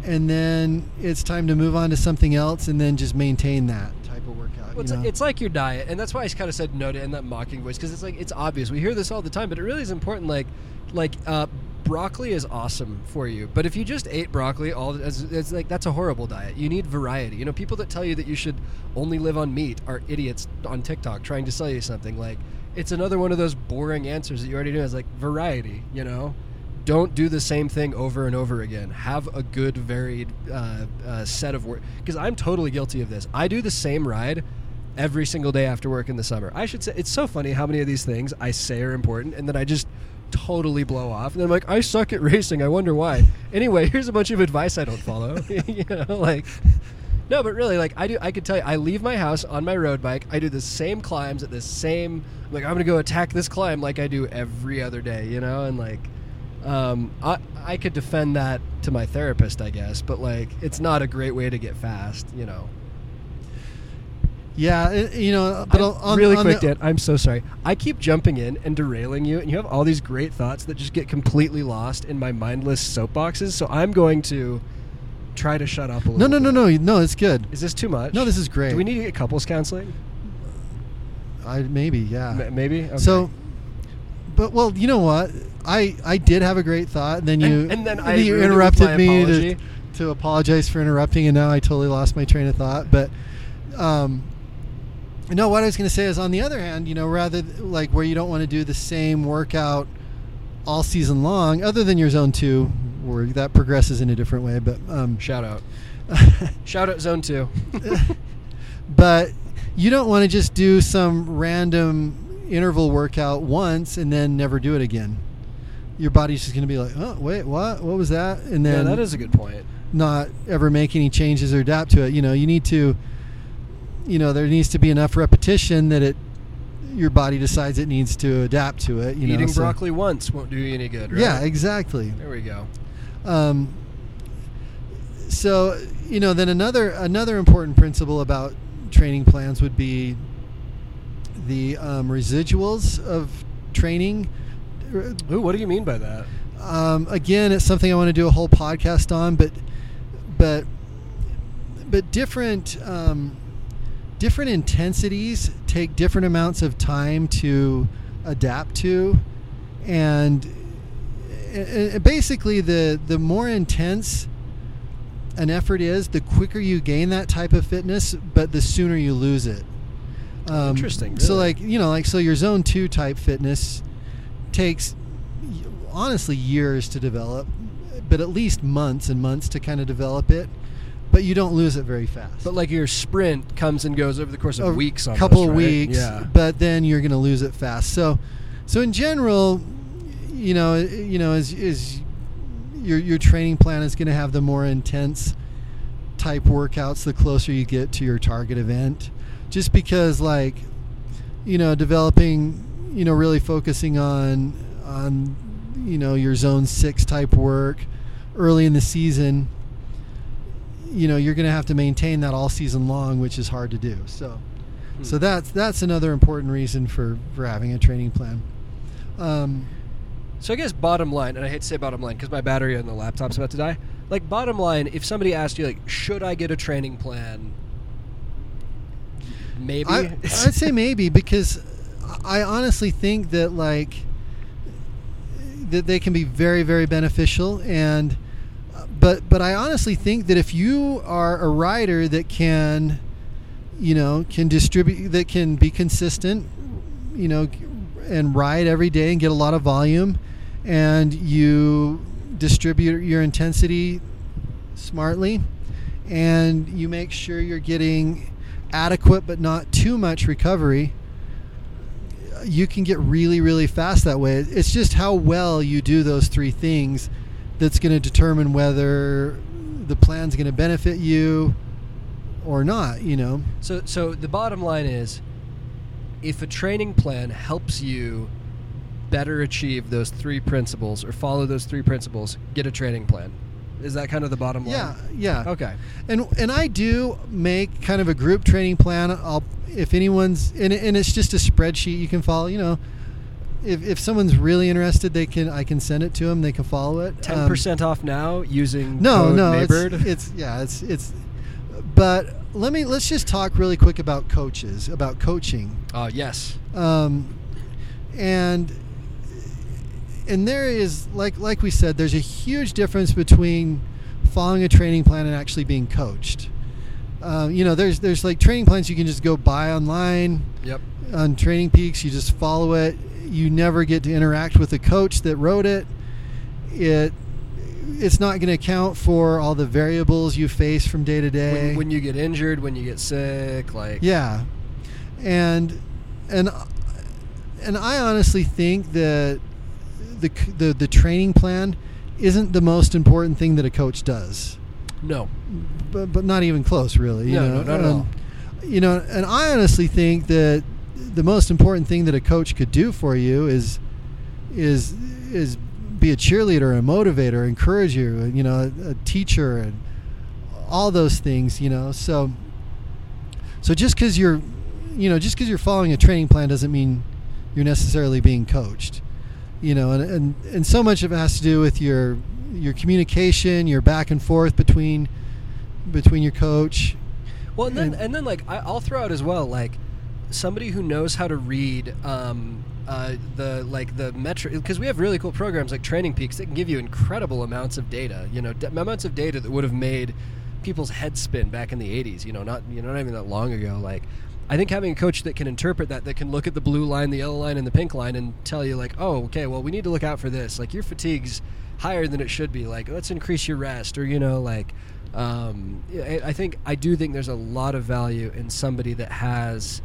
and then it's time to move on to something else and then just maintain that type of workout Well, it's, know? it's like your diet, and that's why I kind of said no to in that mocking voice because it's like it's obvious. We hear this all the time, but it really is important. Like, like uh, broccoli is awesome for you, but if you just ate broccoli all, it's, it's like that's a horrible diet. You need variety. You know, people that tell you that you should only live on meat are idiots on TikTok trying to sell you something. Like, it's another one of those boring answers that you already know. It's like variety. You know. Don't do the same thing over and over again. Have a good, varied uh, uh, set of work. Because I'm totally guilty of this. I do the same ride every single day after work in the summer. I should say it's so funny how many of these things I say are important and then I just totally blow off. And I'm like, I suck at racing. I wonder why. Anyway, here's a bunch of advice I don't follow. you know, like no, but really, like I do, I could tell you, I leave my house on my road bike. I do the same climbs at the same. Like I'm gonna go attack this climb like I do every other day, you know, and like, um, I I could defend that to my therapist, I guess, but like it's not a great way to get fast, you know. Yeah, it- you know, but on, really on quick, Dan. I'm so sorry. I keep jumping in and derailing you, and you have all these great thoughts that just get completely lost in my mindless soapboxes. So I'm going to try to shut up a little. No, no, no, no, no. It's good. Is this too much? No, this is great. Do we need to get couples counseling? I maybe, yeah. M- maybe. Okay. So, but well, you know what? I I did have a great thought, and then you And- and then I you ruined it with interrupted me to, apology. to apologize for interrupting, and now I totally lost my train of thought. But, um, no, what I was going to say is, on the other hand, you know, rather like where you don't want to do the same workout all season long, other than your zone two, where that progresses in a different way. But um, Shout out. Shout out Zone 2. but you don't want to just do some random interval workout once and then never do it again. Your body's just going to be like, oh wait, what? What was that? And yeah, then that is a good point. not ever make any changes or adapt to it. You know, you need to, you know, there needs to be enough repetition that it, your body decides it needs to adapt to it. You know, Eating so- broccoli once won't do you any good, right? Yeah, exactly. There we go. Um, so you know, then another another important principle about training plans would be the um, residuals of training. Ooh, what do you mean by that? Um, again, it's something I want to do a whole podcast on, but but but different um, different intensities take different amounts of time to adapt to, and uh, basically the the more intense an effort is, the quicker you gain that type of fitness, but the sooner you lose it. Um, Interesting, So, like you know, like so, your zone two type fitness takes honestly years to develop, but at least months and months to kind of develop it. But you don't lose it very fast. But like your sprint comes and goes over the course of a weeks. a couple of right? weeks, Yeah. but then you're going to lose it fast. So, so in general, you know, you know, is is your your training plan is going to have the more intense type workouts the closer you get to your target event, just because like, you know, developing, you know, really focusing on on you know your zone six type work early in the season you know you're going to have to maintain that all season long which is hard to do so Hmm. so that's that's another important reason for for having a training plan um, So I guess bottom line, and I hate to say bottom line because my battery on the laptop's about to die. Like bottom line, if somebody asked you like, should I get a training plan? Maybe. I, I'd say maybe because I honestly think that like that they can be very very beneficial and but but I honestly think that if you are a rider that can you know can distribute that can be consistent you know and ride every day and get a lot of volume and you distribute your intensity smartly and you make sure you're getting adequate but not too much recovery you can get really really fast that way it's just how well you do those three things that's going to determine whether the plan's going to benefit you or not you know So, so the bottom line is, if a training plan helps you better achieve those three principles or follow those three principles, get a training plan. Is that kind of the bottom line? yeah yeah Okay. and and I do make kind of a group training plan. I'll if anyone's and, and it's just a spreadsheet you can follow. You know, if, if someone's really interested, they can I can send it to them. They can follow it. Ten Um, percent off now using no, no, it's, it's yeah, it's it's. But let me let's just talk really quick about coaches about coaching. Oh yes. um, and and there is like like we said, there's a huge difference between following a training plan and actually being coached. Um, you know, there's there's like training plans you can just go buy online Yep. on Training Peaks. You just follow it. You never get to interact with the coach that wrote it. It it's not going to account for all the variables you face from day to day. When, when you get injured, when you get sick, like Yeah, and and and I honestly think that the the the training plan isn't the most important thing that a coach does, no, but but not even close, really. You No, know? no, not at um, all. You know, and I honestly think that the most important thing that a coach could do for you is is is be a cheerleader, a motivator, encourage you, uh, you know, a, a teacher, and all those things. You know, so so just because you're, you know, just because you're following a training plan doesn't mean you're necessarily being coached. You know, and, and and so much of it has to do with your your communication, your back and forth between between your coach. Well, and then And- and then like I, I'll throw out as well like somebody who knows how to read um, uh, the like the metric because we have really cool programs like Training Peaks that can give you incredible amounts of data. You know, d- amounts of data that would have made people's heads spin back in the '80s. You know, not you know not even that long ago. Like, I think having a coach that can interpret that, that can look at the blue line, the yellow line, and the pink line, and tell you like, oh, okay, well, we need to look out for this. Like your fatigue's higher than it should be. Like let's increase your rest, or you know, like. Um, I think I do think there's a lot of value in somebody that has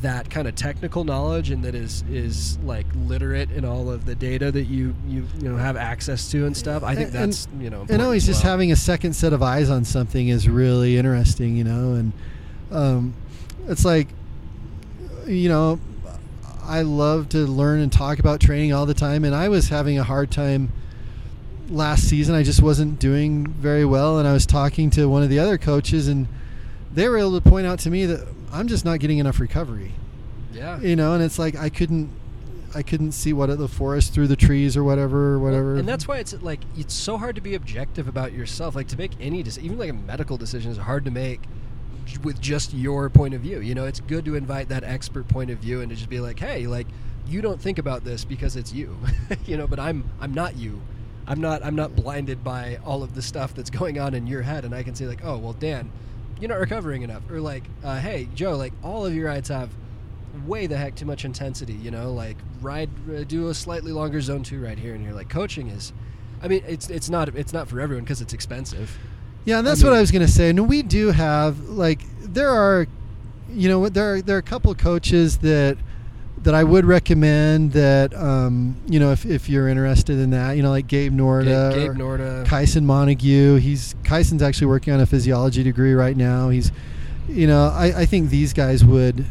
that kind of technical knowledge and that is is like literate in all of the data that you you you know have access to and stuff. I think And- that's you know and always as just having a second set of eyes on something is really interesting, you know. And um, it's like, you know, I love to learn and talk about training all the time, and I was having a hard time last season. I just wasn't doing very well, and I was talking to one of the other coaches, and they were able to point out to me that I'm just not getting enough recovery, yeah. you know. And it's like I couldn't. I couldn't see what the forest through the trees or whatever, or whatever. And that's why it's like it's so hard to be objective about yourself. Like to make any decision, even like a medical decision, is hard to make with just your point of view. You know, it's good to invite that expert point of view and to just be like, hey, like you don't think about this because it's you, you know. But I'm I'm not you. I'm not I'm not blinded by all of the stuff that's going on in your head, and I can say like, oh well, Dan, you're not recovering enough, or like, uh, hey Joe, like all of your rides have way the heck too much intensity you know like ride uh, do a slightly longer zone 2 ride here and you're like coaching is i mean it's it's not it's not for everyone because it's expensive Yeah, and I that's what I was going to say. And we do have like there are, you know, there are there are a couple of coaches that that I would recommend that um, you know if, if you're interested in that, you know, like Gabe Norda, gabe, gabe norda Kyson Montague. He's Kyson's actually working on a physiology degree right now. He's, you know, I, I think these guys would.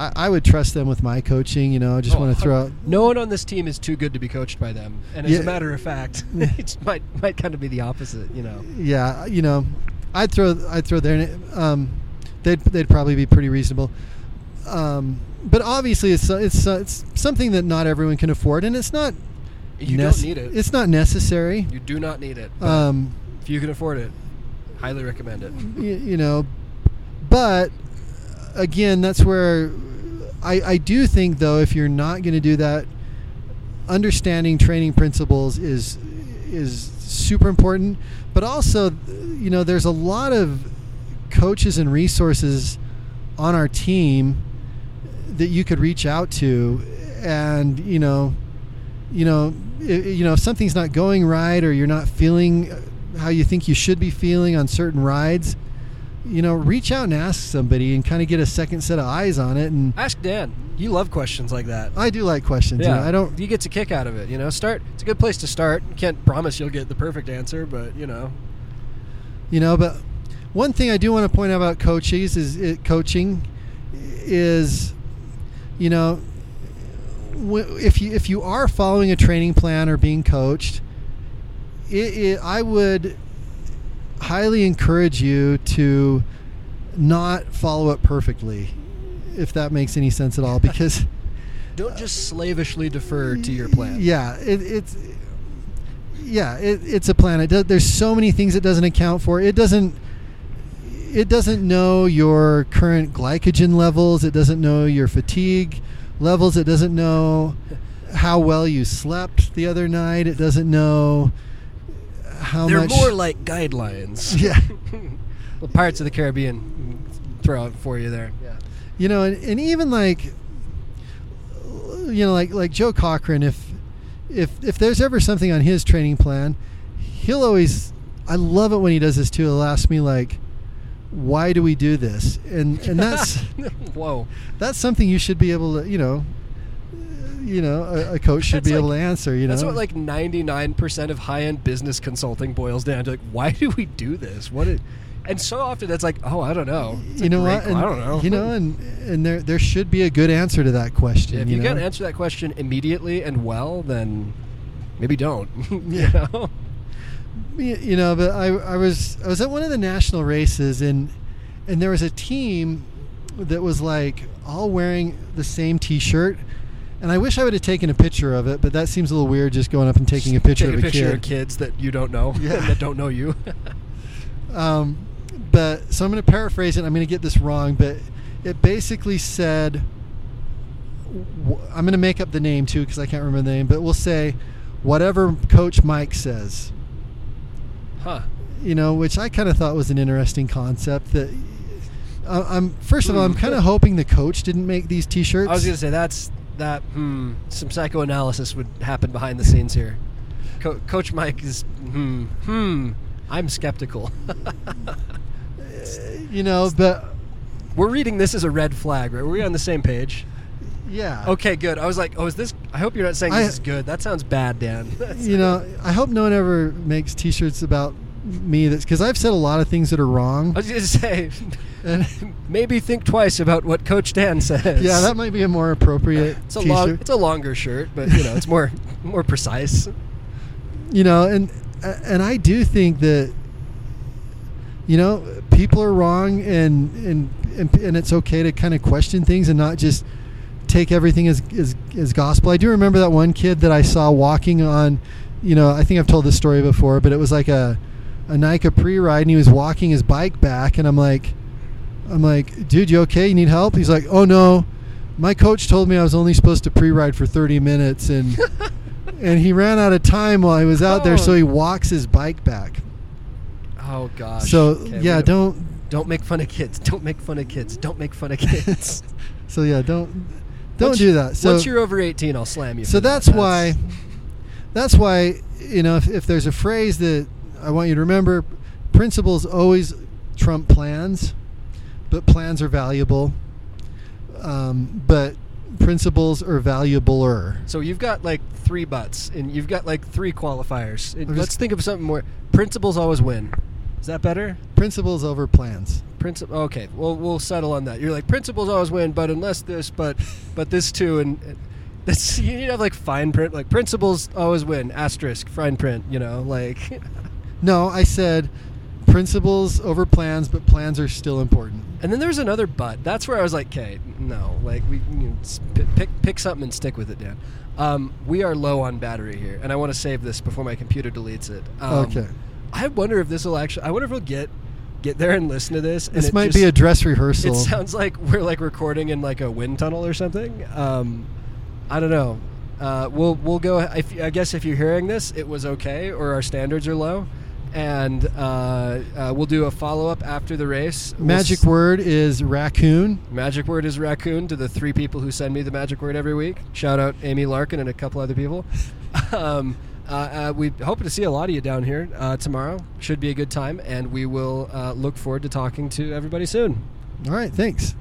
I, I would trust them with my coaching. You know, I just Oh, want to throw out. no one on this team is too good to be coached by them and as Yeah. a matter of fact it might might kind of be the opposite you know yeah, you know, I'd throw I'd throw their um, they'd they'd probably be pretty reasonable. Um, but obviously, it's it's it's something that not everyone can afford, and it's not. you nec- don't need it It's not necessary. you do not need it Um, if you can afford it highly recommend it you, you know, but again, that's where I I do think though, if you're not going to do that, understanding training principles is is super important. But also, you know, there's a lot of coaches and resources on our team that you could reach out to, and you know, you know, i you know, if something's not going right or you're not feeling how you think you should be feeling on certain rides, you know, reach out and ask somebody and kind of get a second set of eyes on it. And ask dan you love questions like that I do like questions. you know, I don't. You get a kick out of it. You know, start. It's a good place to start. Can't promise you'll get the perfect answer, but you know, you know but one thing i do want to point out about coaches is it, coaching is you know if you if you are following a training plan or being coached it, it, i would highly encourage you to not follow it perfectly if that makes any sense at all because don't just slavishly defer to your plan. yeah, it, it's yeah, it, it's a plan. It does, there's so many things it doesn't account for. It doesn't it doesn't know your current glycogen levels. It doesn't know your fatigue levels. It doesn't know how well you slept the other night. It doesn't know how They're much more like guidelines. yeah. the Pirates of the Caribbean throw out for you there. Yeah. you know and, and even like you know like like joe cochran if if if there's ever something on his training plan he'll always i love it when he does this too he'll ask me like why do we do this and and that's whoa. that's something you should be able to you know you know a, a coach should be like- able to answer you know That's what like 99% of high-end business consulting boils down to. Like, why do we do this? What? It, and so often that's like, oh, I don't know. It's you know what and, I don't know. you know and and there there should be a good answer to that question if you, you, know? can't answer that question immediately and well, then maybe don't. you Yeah. know? You know but I, I was i was at one of the national races and and there was a team that was like all wearing the same t-shirt and i wish i would have taken a picture of it but that seems a little weird just going up and taking a picture Take a of a picture kid of kids that you don't know Yeah. that don't know you. um, but so i'm going to paraphrase it i'm going to get this wrong but it basically said I'm going to make up the name too because i can't remember the name but we'll say whatever coach mike says huh. you know, which I kind of thought was an interesting concept that, Uh, I'm first of all, I'm Hmm. kind of hoping the coach didn't make these T-shirts. I was gonna say that's that. Hmm. Some psychoanalysis would happen behind the scenes here. Co- Coach Mike is. Hmm. Hmm. I'm skeptical. you know, but We're reading this as a red flag, right? Were we on the same page? yeah. Okay, good. I was like, oh, is this? I hope you're not saying I- this is good. That sounds bad, Dan. You know, I hope no one ever makes T-shirts about me. That's because I've said a lot of things that are wrong. I was gonna say, And, maybe think twice about what Coach Dan says. yeah, that might be a more appropriate It's a T-shirt. long, it's a longer shirt, but you know, it's more more precise. you know, and and I do think that you know people are wrong, and and and, and it's okay to kind of question things and not just take everything as, as as gospel. I do remember that one kid that I saw walking on, you know, I think I've told this story before, but it was like a a NICA pre-ride, and he was walking his bike back, and I'm like, I'm like, dude, you okay? You need help? He's like, oh no, my coach told me I was only supposed to pre-ride for 30 minutes, and and he ran out of time while he was out there, so Oh. he walks his bike back. Oh gosh. So Okay, yeah, don't. don't make fun of kids. Don't make fun of kids. Don't make fun of kids. So yeah, don't don't Once do that. So once you're over 18, I'll slam you. so for that. that's why that's why you know if, if there's a phrase that I want you to remember, principles always trump plans, but plans are valuable. Um, but principles are valuabler. So you've got like three butts, and you've got like three qualifiers. I'm let's think of something more. Principles always win. Is that better? Principles over plans. Principle. Okay, well we'll settle on that. You're like principles always win, but unless this, but but this too, and and that's you need to have like fine print. Like principles always win. Asterisk fine print. You know, like. No, I said principles over plans, but plans are still important. And then there's another but. That's where I was like, okay, no, like we you know, pick pick something and stick with it, Dan. Um, we are low on battery here, and I want to save this before my computer deletes it. Um, Okay. I wonder if this will actually. I wonder if we'll get get there and listen to this. And This it might just- be a dress rehearsal. It sounds like we're like recording in like a wind tunnel or something. Um, I don't know. Uh, we'll we'll go. If, I guess if you're hearing this, it was okay, or our standards are low, and uh, uh, we'll do a follow up after the race. We'll Magic s- word is raccoon. Magic word is raccoon to the three people who send me the magic word every week. Shout out Amy Larkin and a couple other people. um, uh, uh, we hope to see a lot of you down here uh, tomorrow. Should be a good time, and we will uh, look forward to talking to everybody soon. All right, thanks.